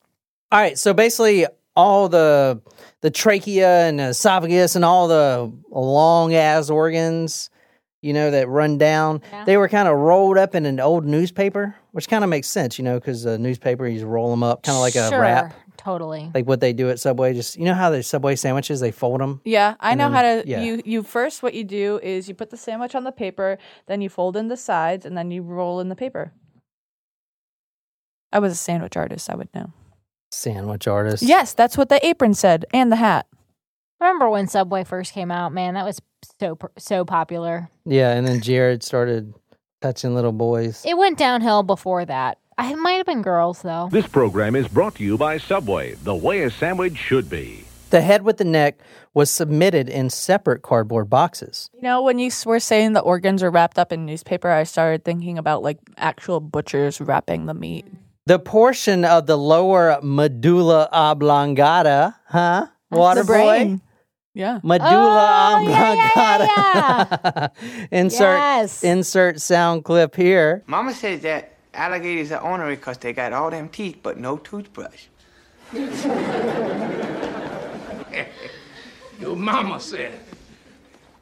S2: All right, so basically all the the trachea and the esophagus and all the long ass organs, you know, that run down,
S3: Yeah.
S2: they were kind of rolled up in an old newspaper, which kind of makes sense, you know, because a newspaper you just roll them up, kind of like a
S3: sure,
S2: wrap,
S3: Totally.
S2: like what they do at Subway. Just you know how the Subway sandwiches they fold them.
S4: Yeah, I know
S2: then-
S4: how to.
S2: yeah.
S4: You you first what you do is you put the sandwich on the paper, then you fold in the sides, and then you roll in the paper. I was a sandwich artist. I would know.
S2: Sandwich artist.
S4: Yes, that's what the apron said, and the hat.
S3: Remember when Subway first came out? Man, that was so so popular.
S2: Yeah, and then Jared started touching little boys.
S3: It went downhill before that. I it might have been girls though.
S8: This program is brought to you by Subway, the way a sandwich should be.
S2: The head with the neck was submitted in separate cardboard boxes.
S4: You know, when you were saying the organs are wrapped up in newspaper, I started thinking about like actual butchers wrapping the meat.
S2: The portion of the lower medulla oblongata, huh? Water boy.
S4: brain. Yeah.
S2: Medulla
S3: Oh, yeah, yeah,
S2: oblongata. insert
S3: Yes.
S2: insert sound clip here.
S9: Mama says that alligators are ornery because they got all them teeth but no toothbrush.
S10: Your mama said.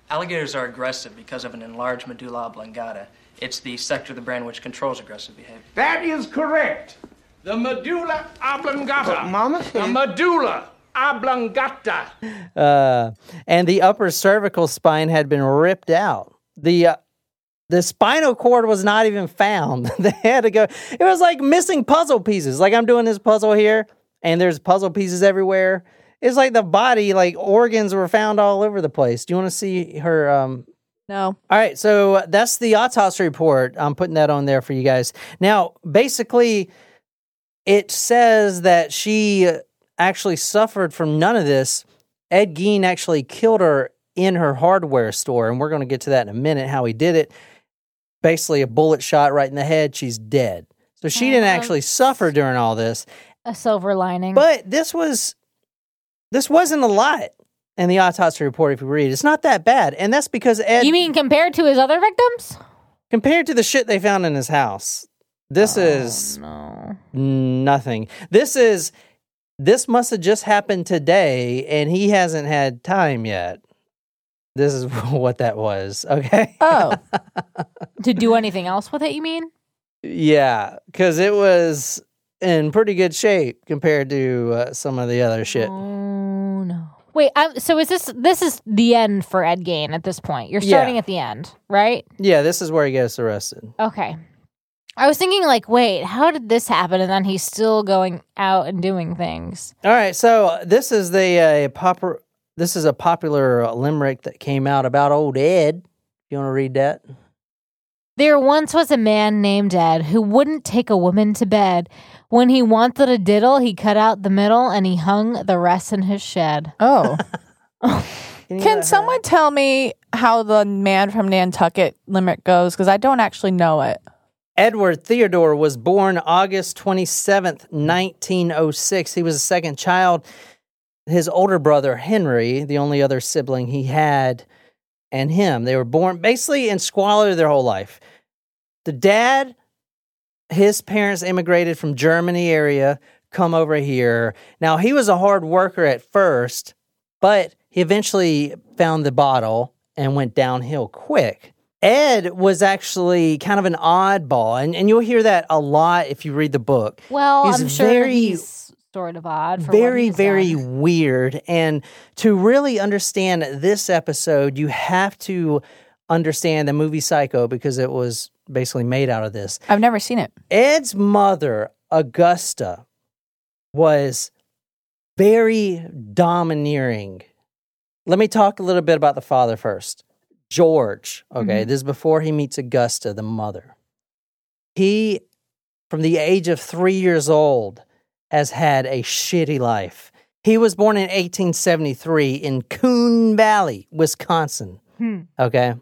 S10: Alligators are aggressive because of an enlarged medulla oblongata. It's the sector of the brain which controls aggressive behavior.
S11: That is correct. The medulla oblongata.
S9: But Mama
S11: The medulla oblongata.
S2: Uh, and the upper cervical spine had been ripped out. The uh, the spinal cord was not even found. they had to go. It was like missing puzzle pieces. Like I'm doing this puzzle here, and there's puzzle pieces everywhere. It's like the body, like organs were found all over the place. Do you want to see her? Um,
S4: No.
S2: all right, so that's the autopsy report. I'm putting that on there for you guys. Now, basically, it says that she actually suffered from none of this. Ed Gein actually killed her in her hardware store, and we're going to get to that in a minute. How he did it. Basically, a bullet shot right in the head. She's dead. So she didn't
S3: Oh.
S2: actually suffer during all this.
S3: A silver lining.
S2: But this was this wasn't a lot in the autopsy report. If you read, it's not that bad, and that's because Ed.
S3: you mean compared to his other victims?
S2: compared to the shit they found in his house, this oh, is
S3: No.
S2: nothing. This is this must have just happened today, and he hasn't had time yet. This is what that was. Okay.
S4: Oh.
S3: To do anything else with it, you mean?
S2: yeah, because it was in pretty good shape compared to uh, some of the other shit.
S3: Oh no. Wait, um, so is this this is the end for Ed Gein at this point? You're
S2: Yeah.
S3: starting at the end, right?
S2: Yeah, this is where he gets arrested.
S3: Okay. I was thinking like, wait, how did this happen? And then he's still going out and doing things.
S2: All right, so this is the uh, popper. This is a popular uh, limerick that came out about old Ed. You want to read that?
S3: There once was a man named Ed who wouldn't take a woman to bed. When he wanted a diddle, he cut out the middle and he hung the rest in his shed.
S4: Oh.
S2: you
S4: Can someone tell me how the man from Nantucket limerick goes? Because I don't actually know it.
S2: Edward Theodore was born August 27th, 1906. He was the second child. His older brother, Henry, the only other sibling he had, and him, they were born basically in squalor their whole life. The dad, his parents immigrated from Germany area, come over here. Now, he was a hard worker at first, but he eventually found the bottle and went downhill quick. Ed was actually kind of an oddball, and, and you'll hear that a lot if you read the book.
S3: Well,
S2: He's
S3: I'm sure
S2: very-
S3: he's sort of odd. For
S2: very very weird and to really understand this episode you have to understand the movie psycho because it was basically made out of this
S4: I've never seen it.
S2: ed's mother augusta was very domineering let me talk a little bit about the father first george okay
S4: Mhm.
S2: this is before he meets augusta the mother he from the age of three years old has had a shitty life. He was born in 1873 in Coon Valley, Wisconsin.
S3: Hmm.
S2: Okay.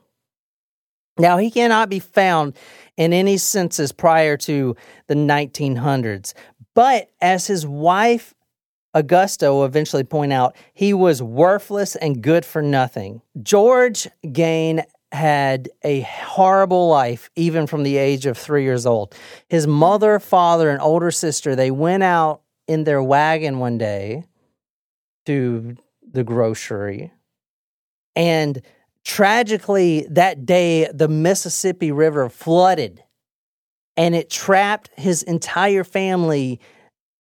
S2: Now, he cannot be found in any census prior to the 1900s. But as his wife, Augusta, will eventually point out, he was worthless and good for nothing. George Gein had a horrible life, even from the age of three years old. His mother, father, and older sister, they went out in their wagon one day to the grocery. And tragically, that day, the Mississippi River flooded and it trapped his entire family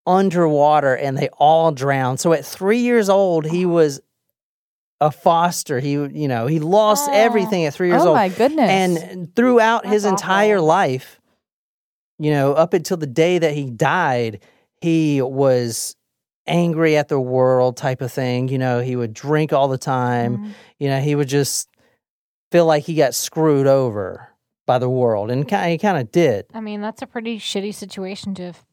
S2: underwater and they all drowned. So at three years old, he was a foster. He, you know, he lost everything at three years
S4: Oh
S2: old.
S4: my goodness.
S2: And throughout his entire life, you know, up until the day that he died, he was angry at the world type of thing. You know, he would drink all the time. Mm-hmm. You know, he would just feel like he got screwed over by the world. And he kind of did.
S3: I mean, that's a pretty shitty situation to have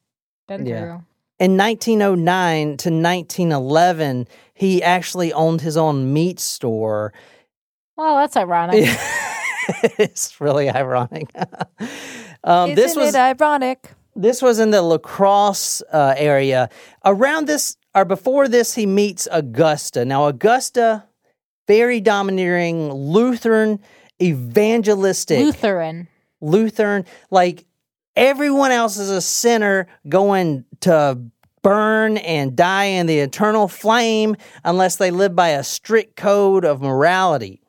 S3: been
S2: Yeah.
S3: through.
S2: In 1909 to 1911, he actually owned his own meat store.
S3: Well, that's ironic.
S2: it's really ironic. um, this
S4: Isn't
S2: was
S4: it ironic?
S2: this was in the La Crosse uh, area. Around this, or before this, he meets Augusta. Now, Augusta, very domineering, Lutheran, evangelistic.
S3: Lutheran.
S2: Lutheran, like everyone else is a sinner going to burn and die in the eternal flame unless they live by a strict code of morality,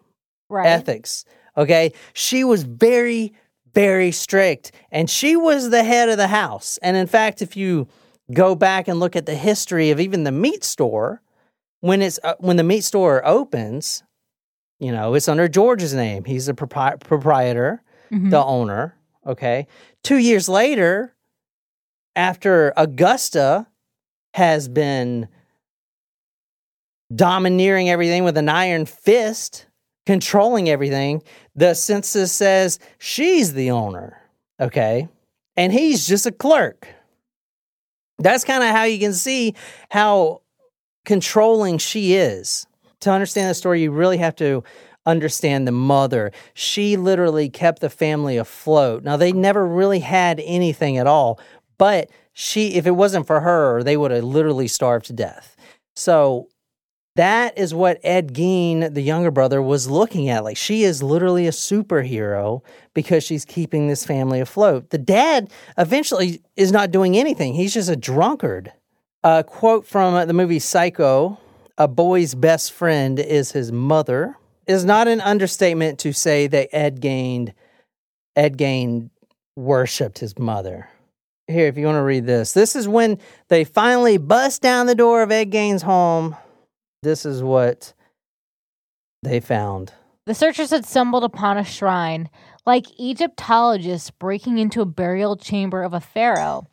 S3: Right.
S2: ethics. Okay. She was very, very strict and she was the head of the house. And in fact, if you go back and look at the history of even the meat store, when it's uh, when the meat store opens, you know, it's under George's name. He's the propri- proprietor
S3: Mhm.
S2: the owner. Okay. Two years later, after Augusta has been domineering everything with an iron fist, controlling everything, the census says she's the owner. Okay. And he's just a clerk. That's kind of how you can see how controlling she is. To understand the story, you really have to understand the mother. She literally kept the family afloat. Now, they never really had anything at all, but she, if it wasn't for her, they would have literally starved to death. So, that is what Ed Gein, the younger brother, was looking at. Like, she is literally a superhero because she's keeping this family afloat. The dad eventually is not doing anything, he's just a drunkard. A quote from the movie Psycho A boy's best friend is his mother is not an understatement to say that Ed gained Ed Gein worshipped his mother. Here, if you want to read this, this is when they finally bust down the door of Ed Gein's home. This is what they found.
S3: The searchers had stumbled upon a shrine, like Egyptologists breaking into a burial chamber of a pharaoh.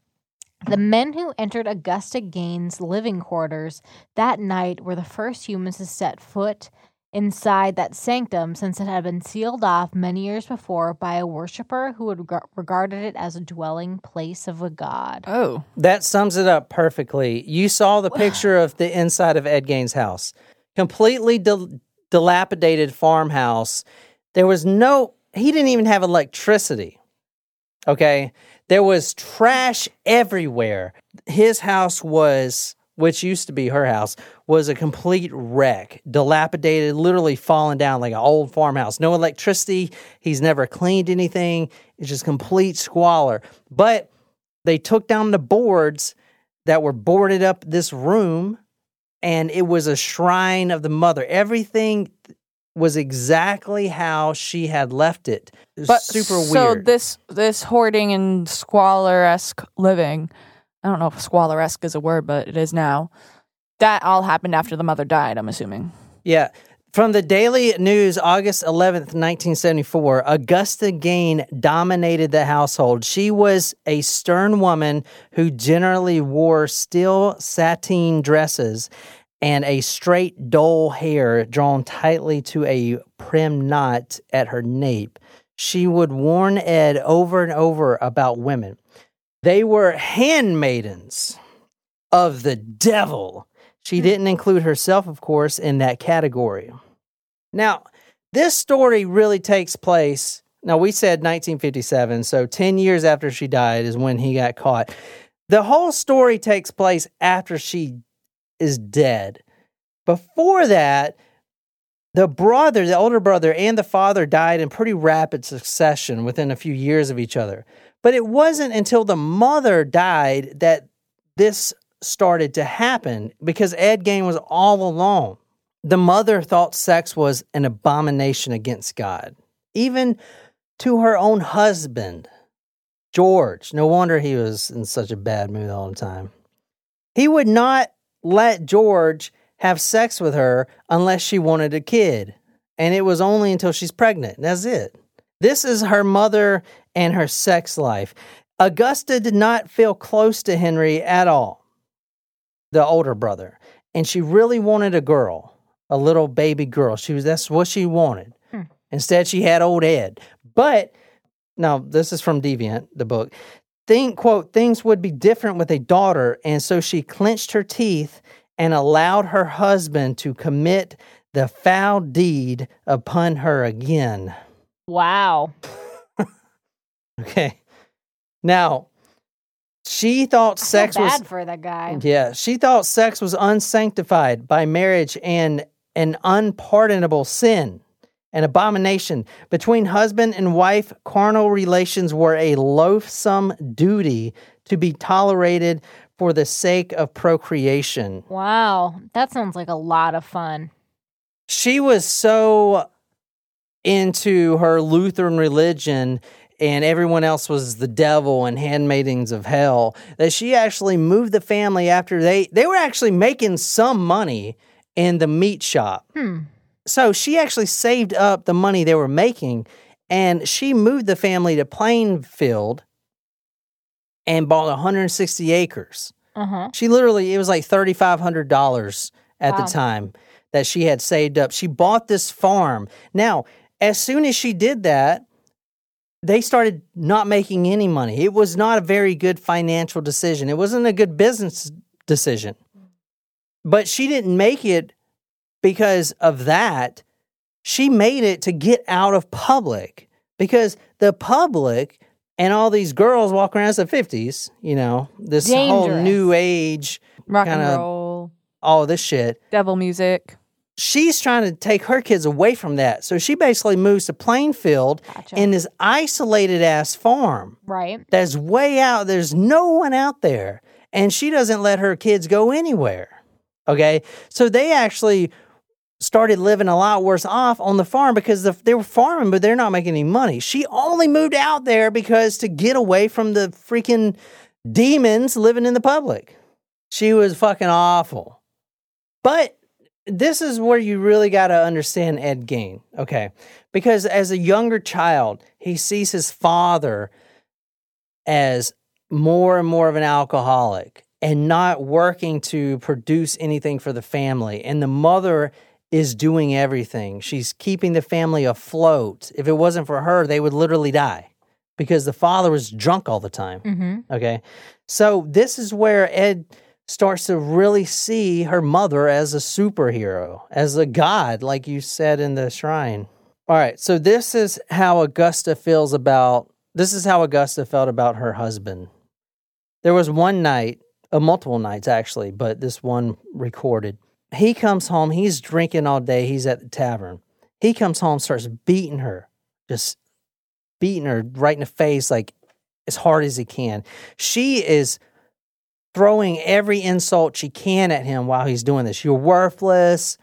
S3: The men who entered Augusta Gein's living quarters that night were the first humans to set foot inside that sanctum since it had been sealed off many years before by a worshiper who had reg- regarded it as a dwelling place of a god.
S4: Oh.
S2: That sums it up perfectly. You saw the picture of the inside of Ed Gein's house. Completely dil- dilapidated farmhouse. There was no, he didn't even have electricity. Okay. There was trash everywhere. His house was, which used to be her house, was a complete wreck, dilapidated, literally falling down like an old farmhouse. No electricity. He's never cleaned anything. It's just complete squalor. But they took down the boards that were boarded up this room, and it was a shrine of the mother. Everything was exactly how she had left it. It
S4: But
S2: super
S4: so
S2: weird.
S4: this this hoarding and squalor esque living, I don't know if squalor-esque is a word, but it is now. That all happened after the mother died, I'm assuming.
S2: Yeah. From the Daily News, August 11th, 1974, Augusta Gein dominated the household. She was a stern woman who generally wore steel sateen dresses and a straight, dull hair drawn tightly to a prim knot at her nape. She would warn Ed over and over about women. They were handmaidens of the devil. She hmm. didn't include herself, of course, in that category. Now, this story really takes place. Now, we said 1957, so 10 years after she died is when he got caught. The whole story takes place after she is dead. Before that, the brother, the older brother, and the father died in pretty rapid succession within a few years of each other. But it wasn't until the mother died that this started to happen because Ed Gein was all alone. The mother thought sex was an abomination against God, even to her own husband, George. No wonder he was in such a bad mood all the time. He would not let George have sex with her unless she wanted a kid. And it was only until she's pregnant. That's it. This is her mother and her sex life. Augusta did not feel close to Henry at all, the older brother. And she really wanted a girl a little baby girl. She was that's what she wanted.
S3: Hmm.
S2: Instead, she had old Ed. But now this is from Deviant, the book. Think quote things would be different with a daughter, and so she clenched her teeth and allowed her husband to commit the foul deed upon her again.
S3: Wow.
S2: Okay. Now, she thought sex was
S3: bad for that guy.
S2: Yeah, she thought sex was unsanctified by marriage and an unpardonable sin, an abomination. Between husband and wife, carnal relations were a loathsome duty to be tolerated for the sake of procreation.
S3: Wow. That sounds like a lot of fun.
S2: She was so into her Lutheran religion and everyone else was the devil and handmaidens of hell that she actually moved the family after they they were actually making some money in the meat shop.
S3: Hmm.
S2: So she actually saved up the money they were making and she moved the family to Plainfield and bought 160 acres.
S3: Uh-huh.
S2: She literally, it was like $3,500 at
S3: Wow.
S2: the time that she had saved up. She bought this farm. Now, as soon as she did that, they started not making any money. It was not a very good financial decision. It wasn't a good business decision. But she didn't make it because of that. She made it to get out of public because the public and all these girls walk around as the 50s, you know, this whole new age
S4: Rock and roll,
S2: all this shit.
S4: devil music.
S2: She's trying to take her kids away from that. So she basically moves to Plainfield in this isolated ass farm
S3: Right.
S2: that's way out. There's no one out there. And she doesn't let her kids go anywhere. Okay. So they actually started living a lot worse off on the farm because the, they were farming, but they're not making any money. She only moved out there because to get away from the freaking demons living in the public. She was fucking awful. But this is where you really got to understand Ed Gein, okay? Because as a younger child, he sees his father as more and more of an alcoholic and not working to produce anything for the family. And the mother is doing everything. She's keeping the family afloat. If it wasn't for her, they would literally die because the father was drunk all the time.
S3: Mm-hmm.
S2: Okay. So this is where Ed starts to really see her mother as a superhero, as a god, like you said in the shrine. All right. So this is how Augusta feels about this is how Augusta felt about her husband. There was one night, uh, multiple nights actually, but this one recorded. He comes home, he's drinking all day, he's at the tavern. He comes home, starts beating her, just beating her right in the face, like as hard as he can. She is throwing every insult she can at him while he's doing this. You're worthless.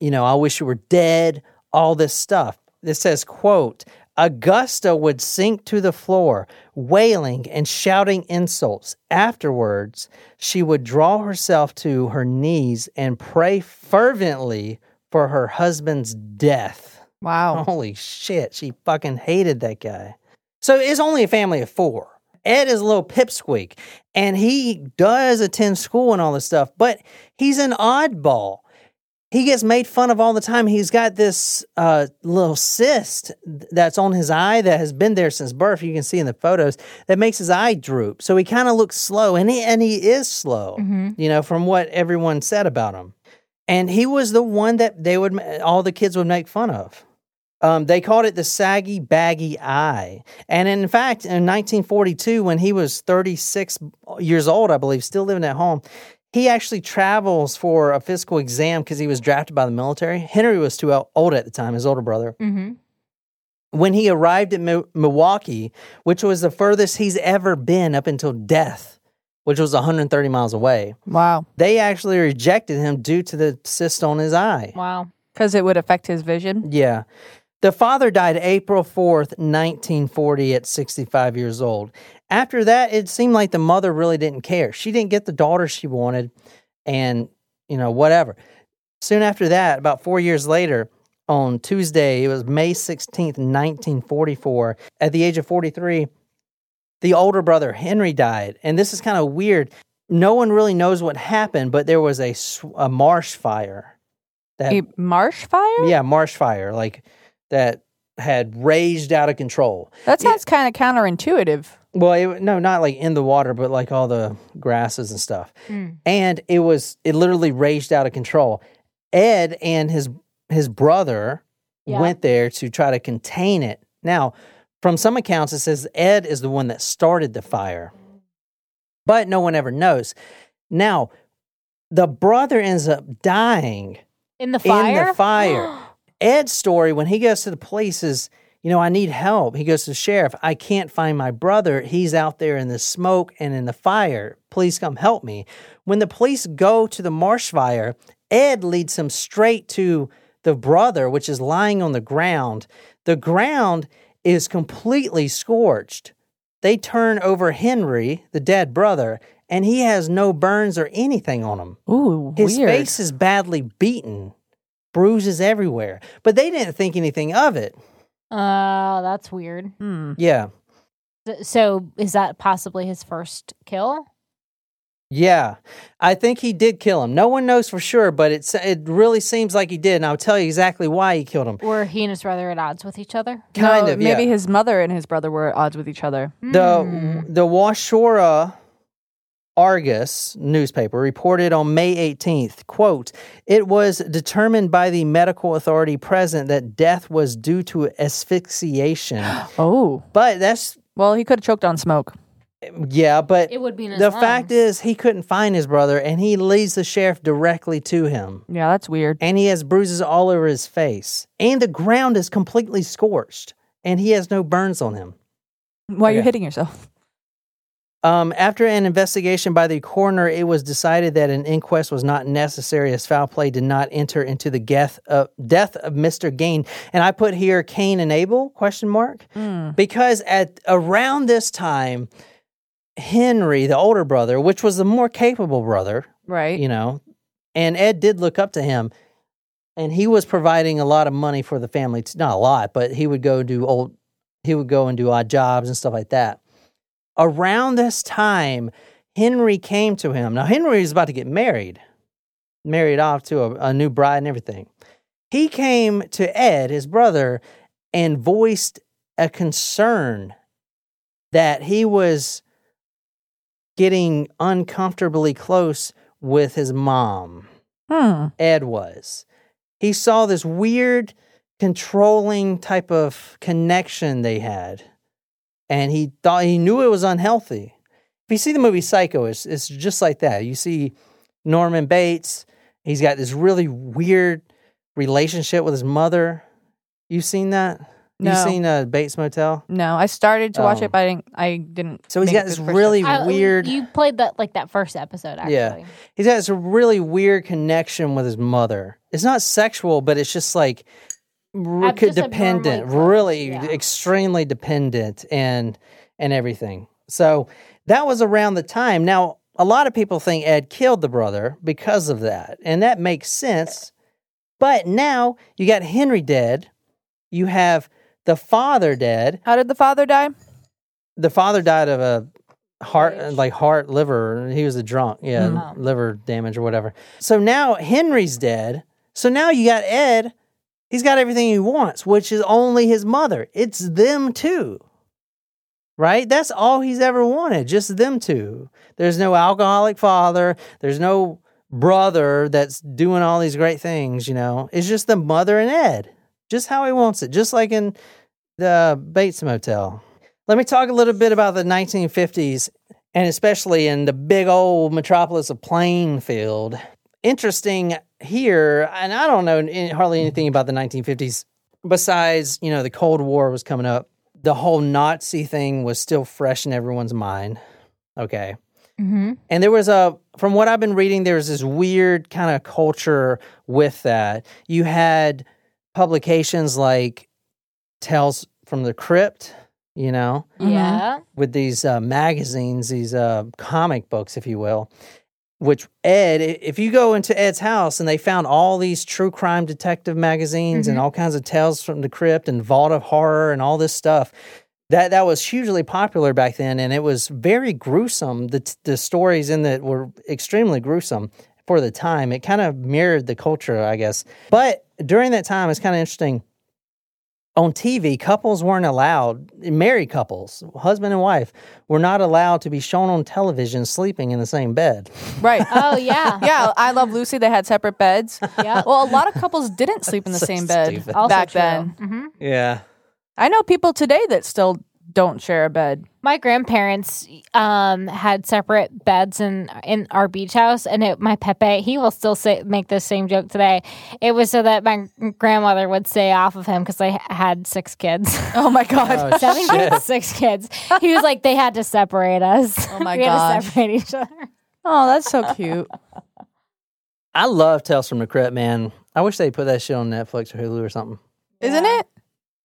S2: You know, I wish you were dead. All this stuff. This says, quote, Augusta would sink to the floor, wailing and shouting insults. Afterwards, she would draw herself to her knees and pray fervently for her husband's death.
S4: Wow.
S2: Holy shit, she fucking hated that guy. So it's only a family of four. Ed is a little pipsqueak and he does attend school and all this stuff, but he's an oddball. He gets made fun of all the time. He's got this uh, little cyst that's on his eye that has been there since birth. You can see in the photos that makes his eye droop. So he kind of looks slow, and he and he is slow. You know, from what everyone said about him. And he was the one that they would all the kids would make fun of. Um, they called it the saggy, baggy eye. And in fact, in 1942, when he was 36 years old, I believe, still living at home, he actually travels for a physical exam because he was drafted by the military. Henry was too old at the time, his older brother.
S3: Mm-hmm.
S2: When he arrived at Mi- Milwaukee, which was the furthest he's ever been up until death, which was 130 miles away,
S4: Wow.
S2: they actually rejected him due to the cyst on his eye.
S3: Wow.
S4: Because it would affect his vision.
S2: Yeah. The father died April 4th, 1940, at 65 years old. After that, it seemed like the mother really didn't care. She didn't get the daughter she wanted, and, you know, whatever. Soon after that, about four years later, on Tuesday, it was May 16th, 1944, at the age of 43, the older brother, Henry, died. And this is kind of weird. No one really knows what happened, but there was a, sw- a marsh fire. That,
S4: A marsh fire?
S2: yeah, marsh fire, like that had raged out of control.
S4: That sounds kind of counterintuitive.
S2: Well, it, no, not like in the water, but like all the grasses and stuff.
S4: Mm.
S2: And it was it literally raged out of control. Ed and his his brother
S3: Yeah.
S2: went there to try to contain it. Now, from some accounts, it says Ed is the one that started the fire, but no one ever knows. Now, the brother ends up dying
S3: In the fire?
S2: in the fire. Ed's story when he goes to the police is, you know, I need help. He goes to the sheriff. I can't find my brother. He's out there in the smoke and in the fire. Please come help me. When the police go to the marsh fire, Ed leads him straight to the brother, which is lying on the ground. The ground is completely scorched. They turn over Henry, the dead brother, and he has no burns or anything on him.
S4: Ooh,
S2: His
S4: weird.
S2: face is badly beaten, bruises everywhere. But they didn't think anything of it.
S3: Uh, that's weird.
S4: Hmm.
S2: Yeah.
S3: So is that possibly his first kill?
S2: Yeah. I think he did kill him. No one knows for sure, but it's it really seems like he did, and I'll tell you exactly why he killed him.
S3: Were he and his brother at odds with each other?
S2: Kind
S4: No,
S2: of,
S4: Maybe
S2: yeah.
S4: his mother and his brother were at odds with each other.
S2: The the Waushara Argus newspaper reported on May 18th, quote, "It was determined by the medical authority present that death was due to asphyxiation."
S4: Oh.
S2: But that's
S4: Well, he could have choked on smoke.
S2: yeah, but
S3: It would be in his
S2: the fact is he couldn't find his brother and he leads the sheriff directly to him.
S4: Yeah, that's weird.
S2: And he has bruises all over his face. And the ground is completely scorched and he has no burns on him.
S4: Why are you
S2: Okay.
S4: hitting yourself?
S2: Um, after an investigation by the coroner, it was decided that an inquest was not necessary as foul play did not enter into the death of, death of Mr. Gein. And I put here Cain and Abel question mark because at around this time, Henry, the older brother, which was the more capable brother,
S4: Right.
S2: you know, and Ed did look up to him, and he was providing a lot of money for the family. t- Not a lot, but he would go do old, he would go and do odd jobs and stuff like that. Around this time, Henry came to him. Now Henry was about to get married, married off to a, a new bride and everything. He came to Ed, his brother, and voiced a concern that he was getting uncomfortably close with his mom.
S4: Hmm.
S2: Ed was. He saw this weird, controlling type of connection they had, and he thought he knew it was unhealthy. If you see the movie Psycho, it's, it's just like that. You see Norman Bates, he's got this really weird relationship with his mother. You've seen that?
S4: No.
S2: You've seen uh, Bates Motel?
S4: No, I started to watch
S2: Um,
S4: it, but I didn't. I didn't.
S2: So he's
S4: make
S2: got this
S4: to the first
S2: really
S3: I-
S2: weird.
S3: You played that like that first episode, actually.
S2: Yeah. He's got this really weird connection with his mother. It's not sexual, but it's just like r-
S3: I'm just
S2: dependent, really
S3: yeah.
S2: extremely dependent, and and everything. So that was around the time. Now a lot of people think Ed killed the brother because of that, and that makes sense. But now you got Henry dead. You have the father dead.
S4: How did the father die?
S2: The father died of a heart, like heart, liver. He was a drunk. Yeah,
S3: Mm.
S2: liver damage or whatever. So now Henry's dead. So now you got Ed. He's got everything he wants, which is only his mother. It's them two. Right? That's all he's ever wanted, just them two. There's no alcoholic father. There's no brother that's doing all these great things, you know. It's just the mother and Ed. Just how he wants it, just like in the Bates Motel. Let me talk a little bit about the 1950s and especially in the big old metropolis of Plainfield. Interesting here, and I don't know any- hardly anything about the 1950s besides, you know, the Cold War was coming up. The whole Nazi thing was still fresh in everyone's mind. Okay.
S3: Mm-hmm.
S2: And there was a, from what I've been reading, there was this weird kind of culture with that. You had publications like Tales from the Crypt, you know,
S3: Yeah.
S2: with these uh, magazines, these uh, comic books, if you will. Which Ed, if you go into Ed's house and they found all these true crime detective magazines and mm-hmm. all kinds of tales from the crypt and Vault of Horror and all this stuff, that that was hugely popular back then, and it was very gruesome. The the stories in that were extremely gruesome for the time. It kind of mirrored the culture, I guess. But during that time, it's kind of interesting on TV, couples weren't allowed, married couples, husband and wife, were not allowed to be shown on television sleeping in the same bed.
S4: Right.
S3: Oh yeah.
S4: yeah, I Love Lucy. They had separate beds.
S3: Yeah.
S4: Well, a lot of couples didn't sleep in the
S2: So
S4: same bed
S2: stupid.
S3: Also
S4: back
S3: true.
S4: then.
S3: Mhm.
S2: Yeah.
S4: I know people today that still don't share a bed.
S3: My grandparents um, had separate beds in in our beach house, and it, my Pepe he will still say make the same joke today. It was so that my grandmother would stay off of him because they had six kids.
S4: Oh my god.
S2: Oh,
S3: Seven
S2: shit.
S3: kids, six kids. He was like, they had to separate us.
S4: Oh my
S3: we had
S4: gosh.
S3: to separate each other.
S4: Oh, that's so cute.
S2: I love Tales from the Crypt, man. I wish they put that shit on Netflix or Hulu or something.
S4: Isn't it?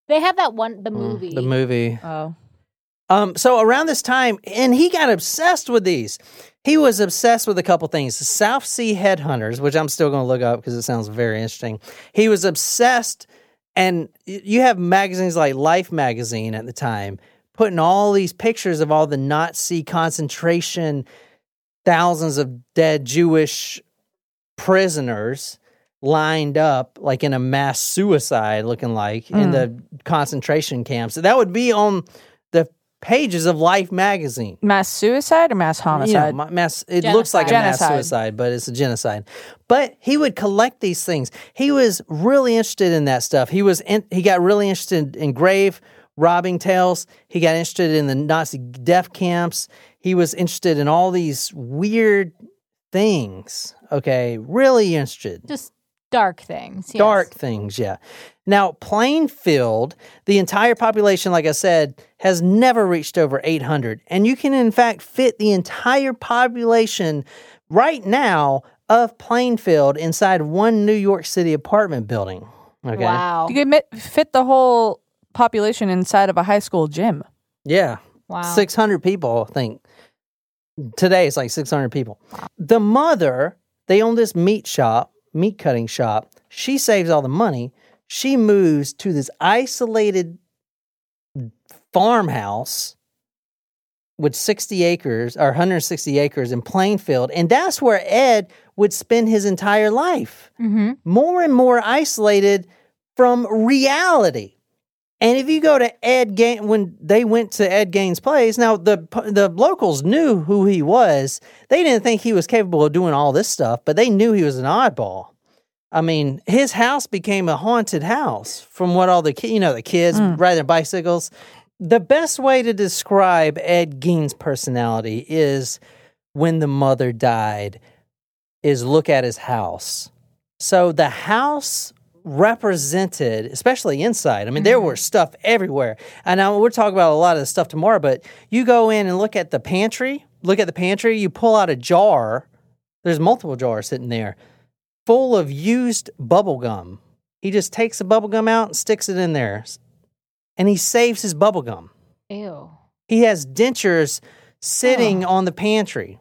S3: They have that one, the
S2: Mm,
S3: movie.
S2: The movie.
S4: Oh.
S2: Um, so around this time, and he got obsessed with these. He was obsessed with a couple things. The South Sea Headhunters, which I'm still going to look up because it sounds very interesting. He was obsessed, and you have magazines like Life magazine at the time putting all these pictures of all the Nazi concentration, thousands of dead Jewish prisoners lined up like in a mass suicide looking like in
S4: Mm.
S2: the concentration camps. That would be on the pages of Life magazine.
S4: Mass suicide or mass
S2: You know,
S4: homicide?
S2: mass, it looks like a mass suicide, but it's a genocide. But he would collect these things. He was really interested in that stuff. He was in, he got really interested in grave robbing tales. He got interested in the Nazi death camps. He was interested in all these weird things. Okay, really interested.
S3: Just dark things. yes.
S2: Dark things, yeah. Now, Plainfield, the entire population, like I said, has never reached over 800. And you can, in fact, fit the entire population right now of Plainfield inside one New York City apartment building. Okay.
S3: Wow.
S4: You could fit the whole population inside of a high school gym.
S2: Yeah.
S3: Wow.
S2: 600 people, I think. Today it's like 600 people. The mother, they own this meat shop, meat cutting shop. She saves all the money. She moves to this isolated farmhouse with 60 acres or 160 acres in Plainfield. And that's where Ed would spend his entire life
S3: Mm-hmm.
S2: more and more isolated from reality. And if you go to Ed Gein, when they went to Ed Gein's place, now the the locals knew who he was. They didn't think he was capable of doing all this stuff, but they knew he was an oddball. I mean, his house became a haunted house from what all the ki- you know the kids mm. riding their bicycles. The best way to describe Ed Gein's personality is when the mother died. Is look at his house. So the house represented, especially inside. I mean, there were mm-hmm. stuff everywhere. And now we're talking about a lot of the stuff tomorrow, but you go in and look at the pantry, look at the pantry, you pull out a jar. There's multiple jars sitting there full of used bubble gum. He just takes the bubble gum out and sticks it in there. And he saves his bubble gum.
S3: Ew.
S2: He has dentures sitting on the pantry.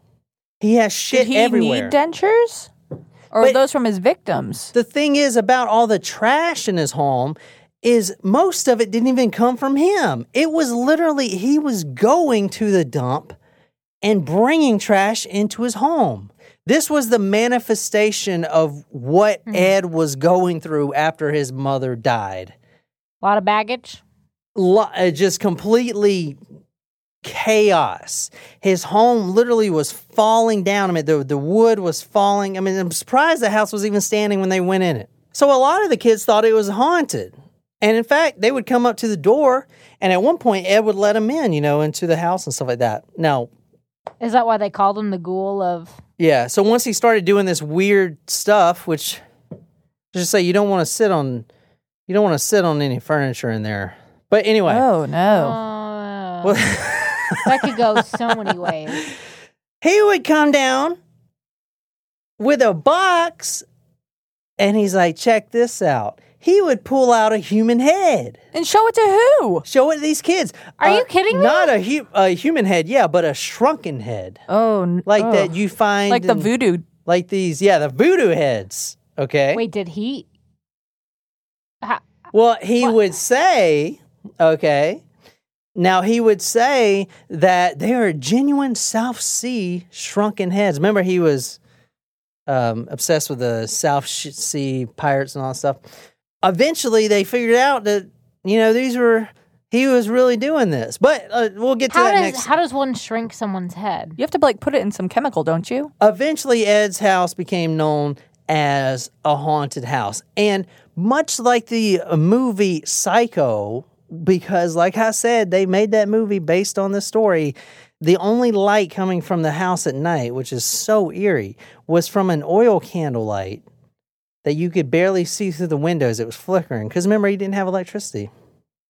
S2: He has shit
S4: Did he
S2: everywhere.
S4: need dentures? Or are those from his victims?
S2: The thing is about all the trash in his home is most of it didn't even come from him. It was literally he was going to the dump and bringing trash into his home. This was the manifestation of what Ed was going through after his mother died.
S3: A lot of baggage.
S2: Lo- uh, just completely chaos. His home literally was falling down. I mean, the, the wood was falling. I mean, I'm surprised the house was even standing when they went in it. So a lot of the kids thought it was haunted. And in fact, they would come up to the door, and at one point, Ed would let them in, you know, into the house and stuff like that. Now,
S3: Is that why they called him the ghoul of?
S2: yeah. So once he started doing this weird stuff, which just say you don't want to sit on, you don't want to sit on any furniture in there. But anyway,
S4: Oh no.
S3: Uh,
S2: well,
S3: that could go so many ways.
S2: he would come down with a box and he's like, check this out. He would pull out a human head
S4: and show it to who?
S2: Show it to these kids. Uh,
S3: Are you kidding me?
S2: Not a, hu- a human head, yeah, but a shrunken head.
S4: Oh, n-
S2: Like
S4: oh.
S2: that you find.
S4: Like the
S2: in-
S4: voodoo.
S2: Like these, yeah, the voodoo heads. Okay.
S3: Wait, did he? Ha-
S2: Well, he would say, okay. Now he would say that they are genuine South Sea shrunken heads. Remember, he was um, obsessed with the South Sea pirates and all that stuff. Eventually, they figured out that you know these were he was really doing this. But uh, we'll get to
S3: How
S2: that
S3: does
S2: next.
S3: how does one shrink someone's head?
S4: You have to like put it in some chemical, don't you?
S2: Eventually, Ed's house became known as a haunted house. And much like the uh, movie Psycho, because like I said, they made that movie based on the story. The only light coming from the house at night, which is so eerie, was from an oil candle light that you could barely see through the windows. It was flickering. Because remember, he didn't have electricity.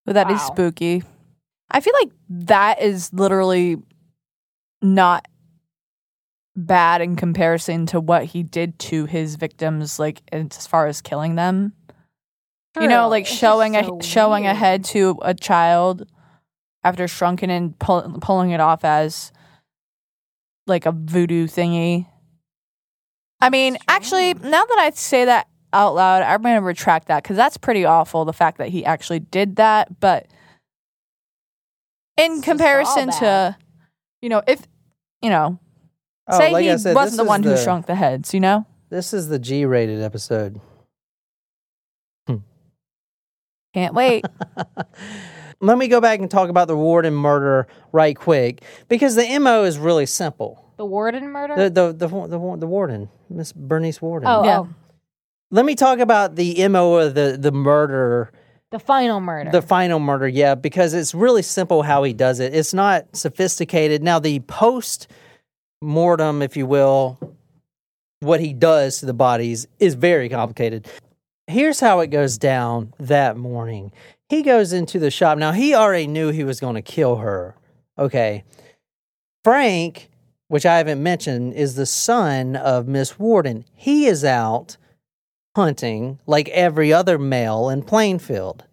S4: Well, that is
S3: Wow.
S4: spooky. I feel like that is literally not bad in comparison to what he did to his victims, like as far as killing them. You know, like
S3: It's just
S4: showing a
S3: so
S4: showing a
S3: weird.
S4: head to a child after shrunken and pull, pulling it off as like a voodoo thingy. I mean, actually, now that I say that out loud, I'm going to retract that because that's pretty awful. The fact that he actually did that, but in
S3: It's
S4: comparison to, you know, if you know,
S2: Oh,
S4: say
S2: like
S4: he
S2: said,
S4: wasn't the
S2: is
S4: one who
S2: the-
S4: shrunk the heads, you know,
S2: This is the G rated episode.
S4: Can't wait.
S2: Let me go back and talk about the Worden murder right quick because the MO is really simple.
S3: The Worden murder.
S2: The the the the, the Worden, Miss Bernice Worden.
S3: oh,
S4: Yeah.
S3: oh,
S2: Let me talk about the MO of the the murder,
S3: the final murder.
S2: the final murder. Yeah, because it's really simple how he does it. It's not sophisticated. Now the post mortem, if you will, what he does to the bodies is very complicated. Here's how it goes down that morning. He goes into the shop. Now he already knew he was going to kill her. Okay. Frank, which I haven't mentioned, is the son of Miss Worden. He is out hunting like every other male in Plainfield.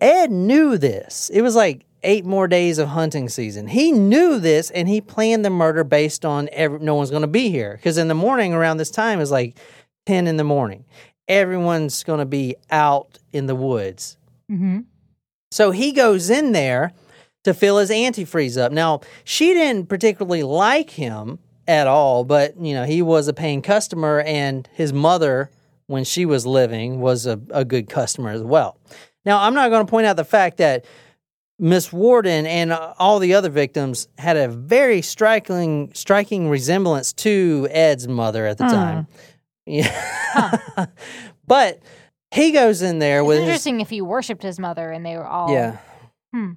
S2: Ed knew this. It was like eight more days of hunting season. He knew this and he planned the murder based on every, no one's going to be here. Because in the morning around this time is like 10 in the morning. Everyone's going to be out in the woods.
S3: mm-hmm.
S2: So he goes in there to fill his antifreeze up. Now, she didn't particularly like him at all, but you know, he was a paying customer and his mother when she was living was a, a good customer as well. Now, I'm not going to point out the fact that Miss Worden and uh, all the other victims had a very striking striking resemblance to Ed's mother at the
S3: Hmm.
S2: time. Yeah. but he goes in there
S3: It's
S2: with his,
S3: interesting if he worshipped his mother and they were all.
S2: yeah.
S3: Hmm.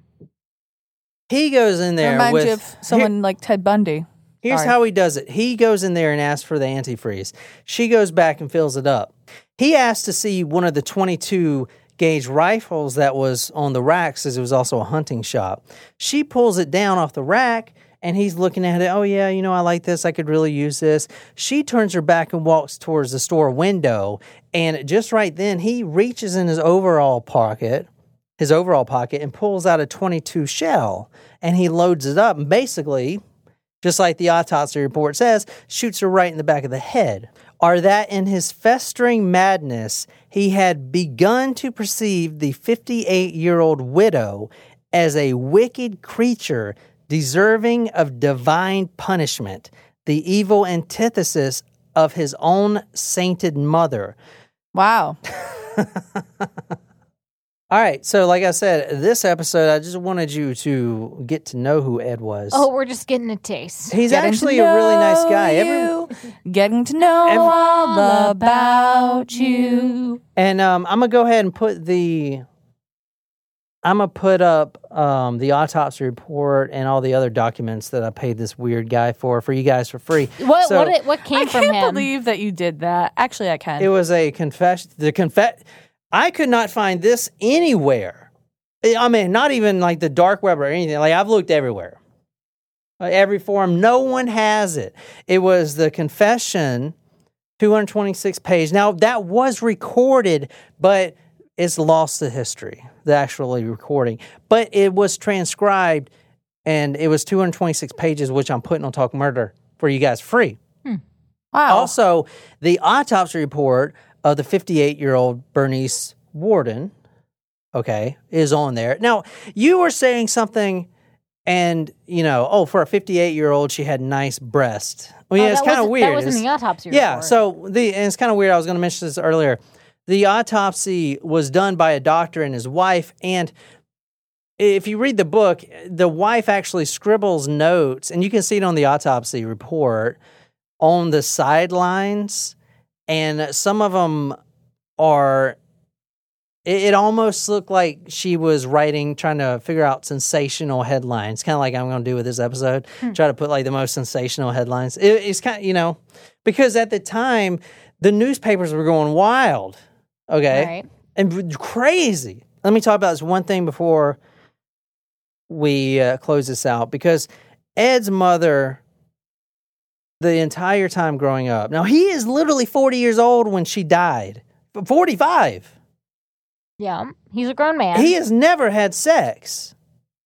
S2: He goes in there
S4: Reminds
S2: with
S4: you of someone like Ted Bundy.
S2: Here's
S4: Sorry.
S2: how he does it. He goes in there and asks for the antifreeze. She goes back and fills it up. He asked to see one of the 22 gauge rifles that was on the racks as it was also a hunting shop. She pulls it down off the rack and he's looking at it. Oh yeah, you know I like this. I could really use this. She turns her back and walks towards the store window, and just right then he reaches in his overall pocket, his overall pocket, and pulls out a 22 shell, and he loads it up, and basically, just like the autopsy report says, shoots her right in the back of the head. Are that in his festering madness, he had begun to perceive the 58 year old widow as a wicked creature deserving of divine punishment, the evil antithesis of his own sainted mother.
S4: Wow.
S2: All right, so like I said, this episode, I just wanted you to get to know who Ed was.
S3: Oh, we're just getting a taste.
S2: He's
S4: Getting to
S2: actually a really nice guy.
S4: know you, getting to know all about you.
S2: And um, I'm gonna go ahead and put the. I'm gonna put up um, the autopsy report and all the other documents that I paid this weird guy for for you guys for free.
S3: What
S2: So-
S3: what it, what came
S4: I
S3: from
S4: can't believe that you did that. Actually, I can.
S2: It was a confession. The confess. I could not find this anywhere. I I mean, not even like the dark web or anything. Like I've looked everywhere, Like, every forum. No one has it. It was the confession, 226 page. Now that was recorded, but it's lost to history. The actually recording, but it was transcribed, and it was 226 pages, which I'm putting on Talk Murder for you guys free. Hmm.
S4: wow.
S2: Also, the autopsy report of the 58 year old Bernice Worden, okay, is on there. Now, you were saying something, and you know, oh, for a 58 year old, she had nice breast. Well,
S3: Oh,
S2: yeah, it's kind of weird.
S3: That was in the autopsy
S2: yeah,
S3: report.
S2: so the and it's kind of weird. I was going to mention this earlier. The autopsy was done by a doctor and his wife, and if you read the book, the wife actually scribbles notes, and you can see it on the autopsy report on the sidelines, and some of them are. It, it almost looked like she was writing, trying to figure out sensational headlines, kind of like I'm going to do with this episode. Hmm. Try to put like the most sensational headlines. It, it's kind of, you know, because at the time the newspapers were going wild, okay,
S3: Right.
S2: and crazy. Let me talk about this one thing before we uh, close this out because Ed's mother, the entire time growing up, now he is literally 40 years old when she died, 45.
S3: Yeah, he's a grown man.
S2: He has never had sex.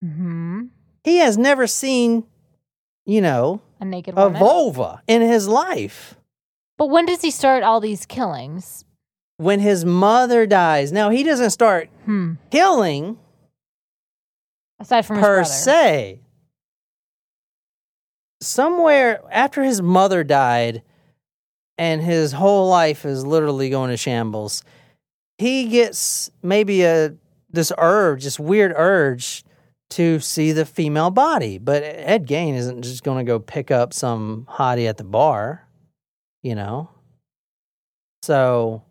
S3: hmm
S2: He has never seen, you know,
S3: a naked woman.
S2: a vulva in his life.
S3: But when does he start all these killings?
S2: When his mother dies. Now, he doesn't start
S3: Hmm.
S2: killing
S3: Aside from
S2: per se. Somewhere after his mother died and his whole life is literally going to shambles, he gets maybe a this urge, this weird urge to see the female body. But Ed Gein isn't just going to go pick up some hottie at the bar, you know? So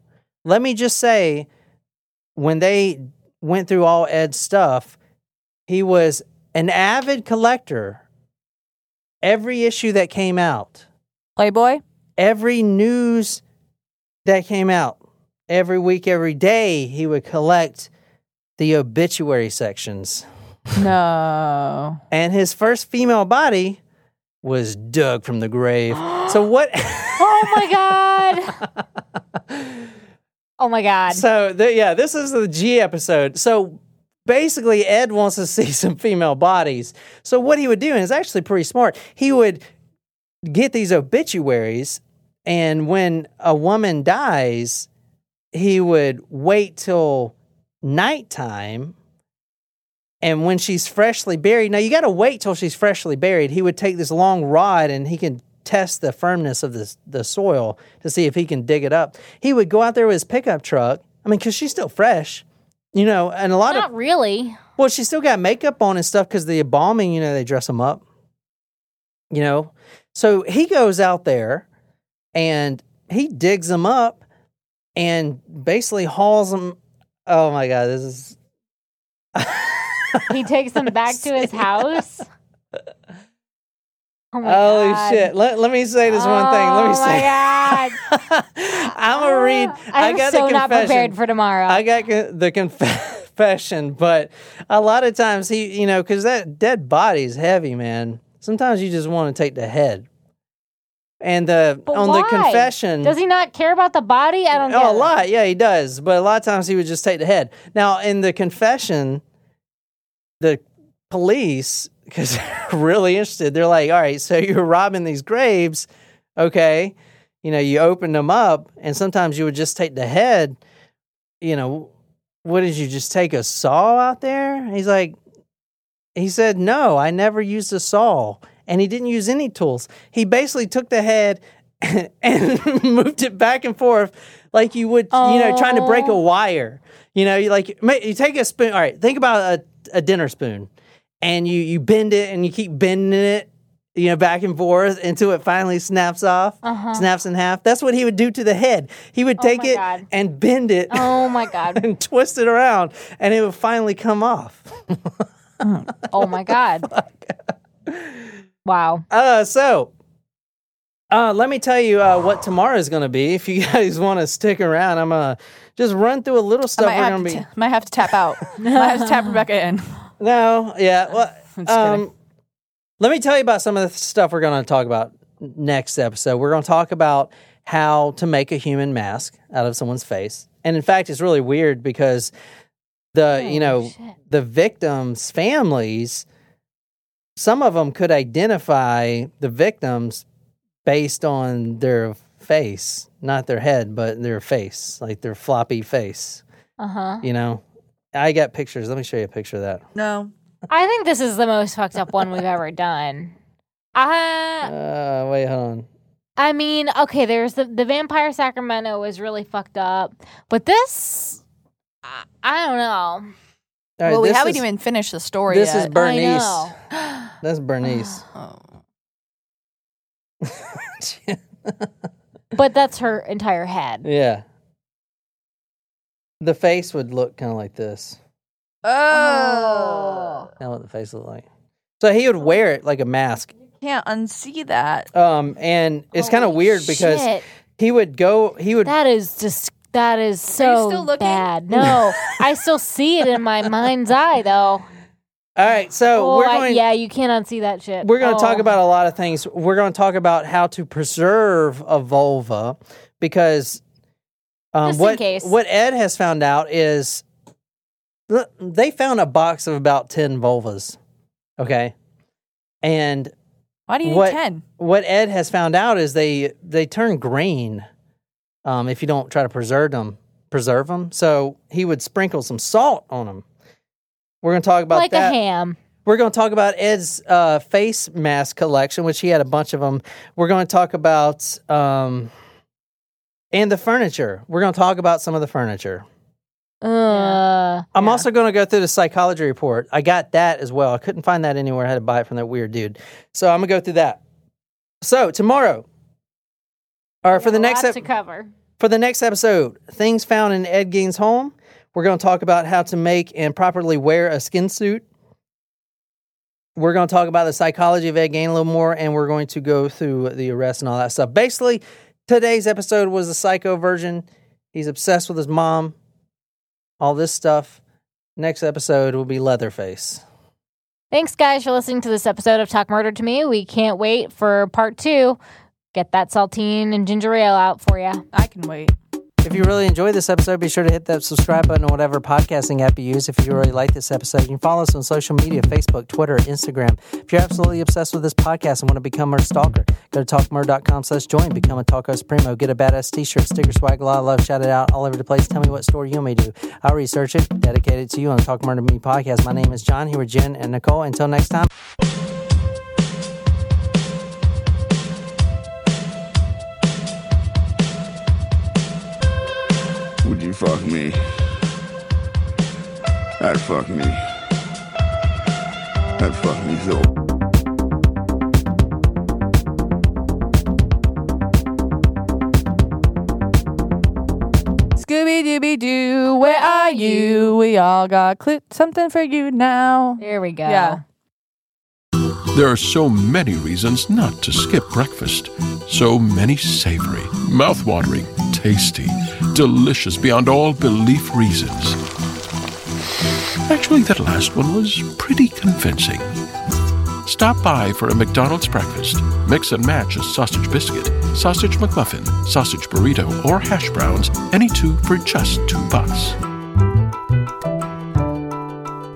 S2: let me just say when they went through all Ed's stuff, he was an avid collector. Every issue that came out,
S4: Playboy.
S2: every news that came out, every week, every day, he would collect the obituary sections.
S4: No.
S2: And his first female body was dug from the grave. so what?
S3: Oh my god. oh my god.
S2: So the, yeah, this is the G episode. So basically, Ed wants to see some female bodies. So what he would do, and it's actually pretty smart, he would get these obituaries, and when a woman dies, he would wait till nighttime. And when she's freshly buried, now you got to wait till she's freshly buried. He would take this long rod and he can test the firmness of the, the soil to see if he can dig it up. He would go out there with his pickup truck. I mean, because she's still fresh, you know, and a lot
S3: Not
S2: of, Not
S3: really.
S2: well, she's still got makeup on and stuff because the embalming, you know, they dress them up, you know. So he goes out there and he digs them up and basically hauls them. Oh my God, this is.
S3: He takes them back to his house. Oh
S2: Holy
S3: god.
S2: shit. Let, let me say this one thing. Let me
S3: Oh
S2: say.
S3: my
S2: I'm going to read. I
S3: I'm
S2: got
S3: so
S2: the
S3: not prepared for tomorrow.
S2: I got co- the confession, but a lot of times he, you know, because that dead body's heavy, man. Sometimes you just want to take the head. And the
S3: But
S2: on
S3: why?
S2: the confession,
S3: Does he not care about the body? I don't
S2: Oh, a
S3: it.
S2: lot. Yeah, he does. But a lot of times he would just take the head. Now, in the confession, the police, because they're really interested, they're like, all right, so you're robbing these graves. Okay. You know, you opened them up, and sometimes you would just take the head. You know, what did you just take a saw out there? He's like, he said, no, I never used a saw. And he didn't use any tools. He basically took the head and moved it back and forth like you would, you know, trying to break a wire. You know, you like you take a spoon. All right, think about a, a dinner spoon, and you you bend it and you keep bending it, you know, back and forth until it finally snaps off,
S3: Uh-huh.
S2: snaps in half. That's what he would do to the head. He would take
S3: my
S2: it
S3: God.
S2: and bend it
S3: Oh my god.
S2: and twist it around, and it would finally come off.
S3: Oh my god. Wow.
S2: Uh, so uh, let me tell you uh, what tomorrow is going to be. If you guys want to stick around, I'm gonna just run through a little
S4: I
S2: stuff
S4: might
S2: we're
S4: have,
S2: going
S4: to
S2: to be.
S4: t- might have to tap out. might have to tap Rebecca in.
S2: No, yeah. Well,
S4: I'm just kidding.
S2: um, let me tell you about some of the stuff we're going to talk about next episode. We're going to talk about how to make a human mask out of someone's face. And in fact, it's really weird because the, you know, the victims' families, some of them could identify the victims based on their face, not their head, but their face, like their floppy face.
S3: Uh huh.
S2: You know, I got pictures. Let me show you a picture of that.
S4: No.
S3: I think this is the most fucked up one we've ever done. I
S2: Uh, wait, hold on.
S3: I mean, okay, there's the the Vampire Sacramento was really fucked up, but this, I, I don't know.
S2: All right,
S4: well, we
S2: this
S4: haven't
S2: is-
S4: even finished the story
S2: This
S4: yet.
S2: is Bernice.
S3: know.
S2: That's Bernice.
S4: Oh.
S3: But that's her entire head.
S2: Yeah. The face would look kind of like this.
S4: Oh.
S2: That's what the face looked like. So he would wear it like a mask.
S4: You can't unsee that.
S2: Um, and it's kind of weird because
S3: shit.
S2: he would go. He would.
S3: That is just that is so
S4: still looking?
S3: bad. No, I still see it in my mind's eye though.
S2: All right, so
S3: oh,
S2: we're
S3: I-
S2: going.
S3: yeah, you can't unsee that shit.
S2: We're going to talk
S3: Oh.
S2: about a lot of things. We're going to talk about how to preserve a vulva because um,
S3: Just in
S2: what
S3: case.
S2: what Ed has found out is they found a box of about ten vulvas. Okay, and
S4: Why do you
S2: what
S4: need ten?
S2: what Ed has found out is they they turn green um, if you don't try to preserve them. Preserve them. So he would sprinkle some salt on them. We're going to talk about
S3: like
S2: that.
S3: a ham.
S2: We're going to talk about Ed's uh, face mask collection, which he had a bunch of them. We're going to talk about um, and the furniture. We're going to talk about some of the furniture.
S3: Uh,
S2: I'm also going to go through the psychology report. I got that as well. I couldn't find that anywhere. I had to buy it from that weird dude. So I'm going to go through that. So tomorrow, or for the next ep-
S3: to cover.
S2: for the next episode, things found in Ed Gein's home. We're going to talk about how to make and properly wear a skin suit. We're going to talk about the psychology of Ed Gein a little more, and we're going to go through the arrest and all that stuff. Basically, today's episode was the psycho version. He's obsessed with his mom, all this stuff. Next episode will be Leatherface.
S3: Thanks, guys, for listening to this episode of Talk Murder to Me. We can't wait for part two. Get that saltine and ginger ale out for you.
S4: I can wait.
S2: If you really enjoyed this episode, be sure to hit that subscribe button on whatever podcasting app you use. If you really like this episode, you can follow us on social media Facebook, Twitter, Instagram. If you're absolutely obsessed with this podcast and want to become our stalker, go to talkmurder.com slash join, become a Talk Host Primo, get a badass t-shirt, sticker, swag, a lot of love, shout it out all over the place. Tell me what story you may do. I'll research it, dedicate it to you on the Talk Murder Me podcast. My name is John, here with Jen and Nicole. Until next time.
S5: Would fuck me? I'd fuck me. I'd fuck me so.
S4: Scooby Dooby Doo, where are you? We all got cl- something for you now.
S3: There we go.
S4: Yeah.
S12: There are so many reasons not to skip breakfast. So many savory, mouth-watering, tasty, delicious beyond all belief reasons. Actually, that last one was pretty convincing. Stop by for a McDonald's breakfast. Mix and match a sausage biscuit, sausage McMuffin, sausage burrito, or hash browns, any two for just two bucks.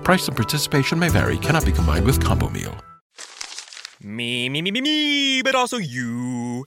S12: Price and participation may vary, cannot be combined with combo meal.
S13: Me, me, me, me, me, but also you.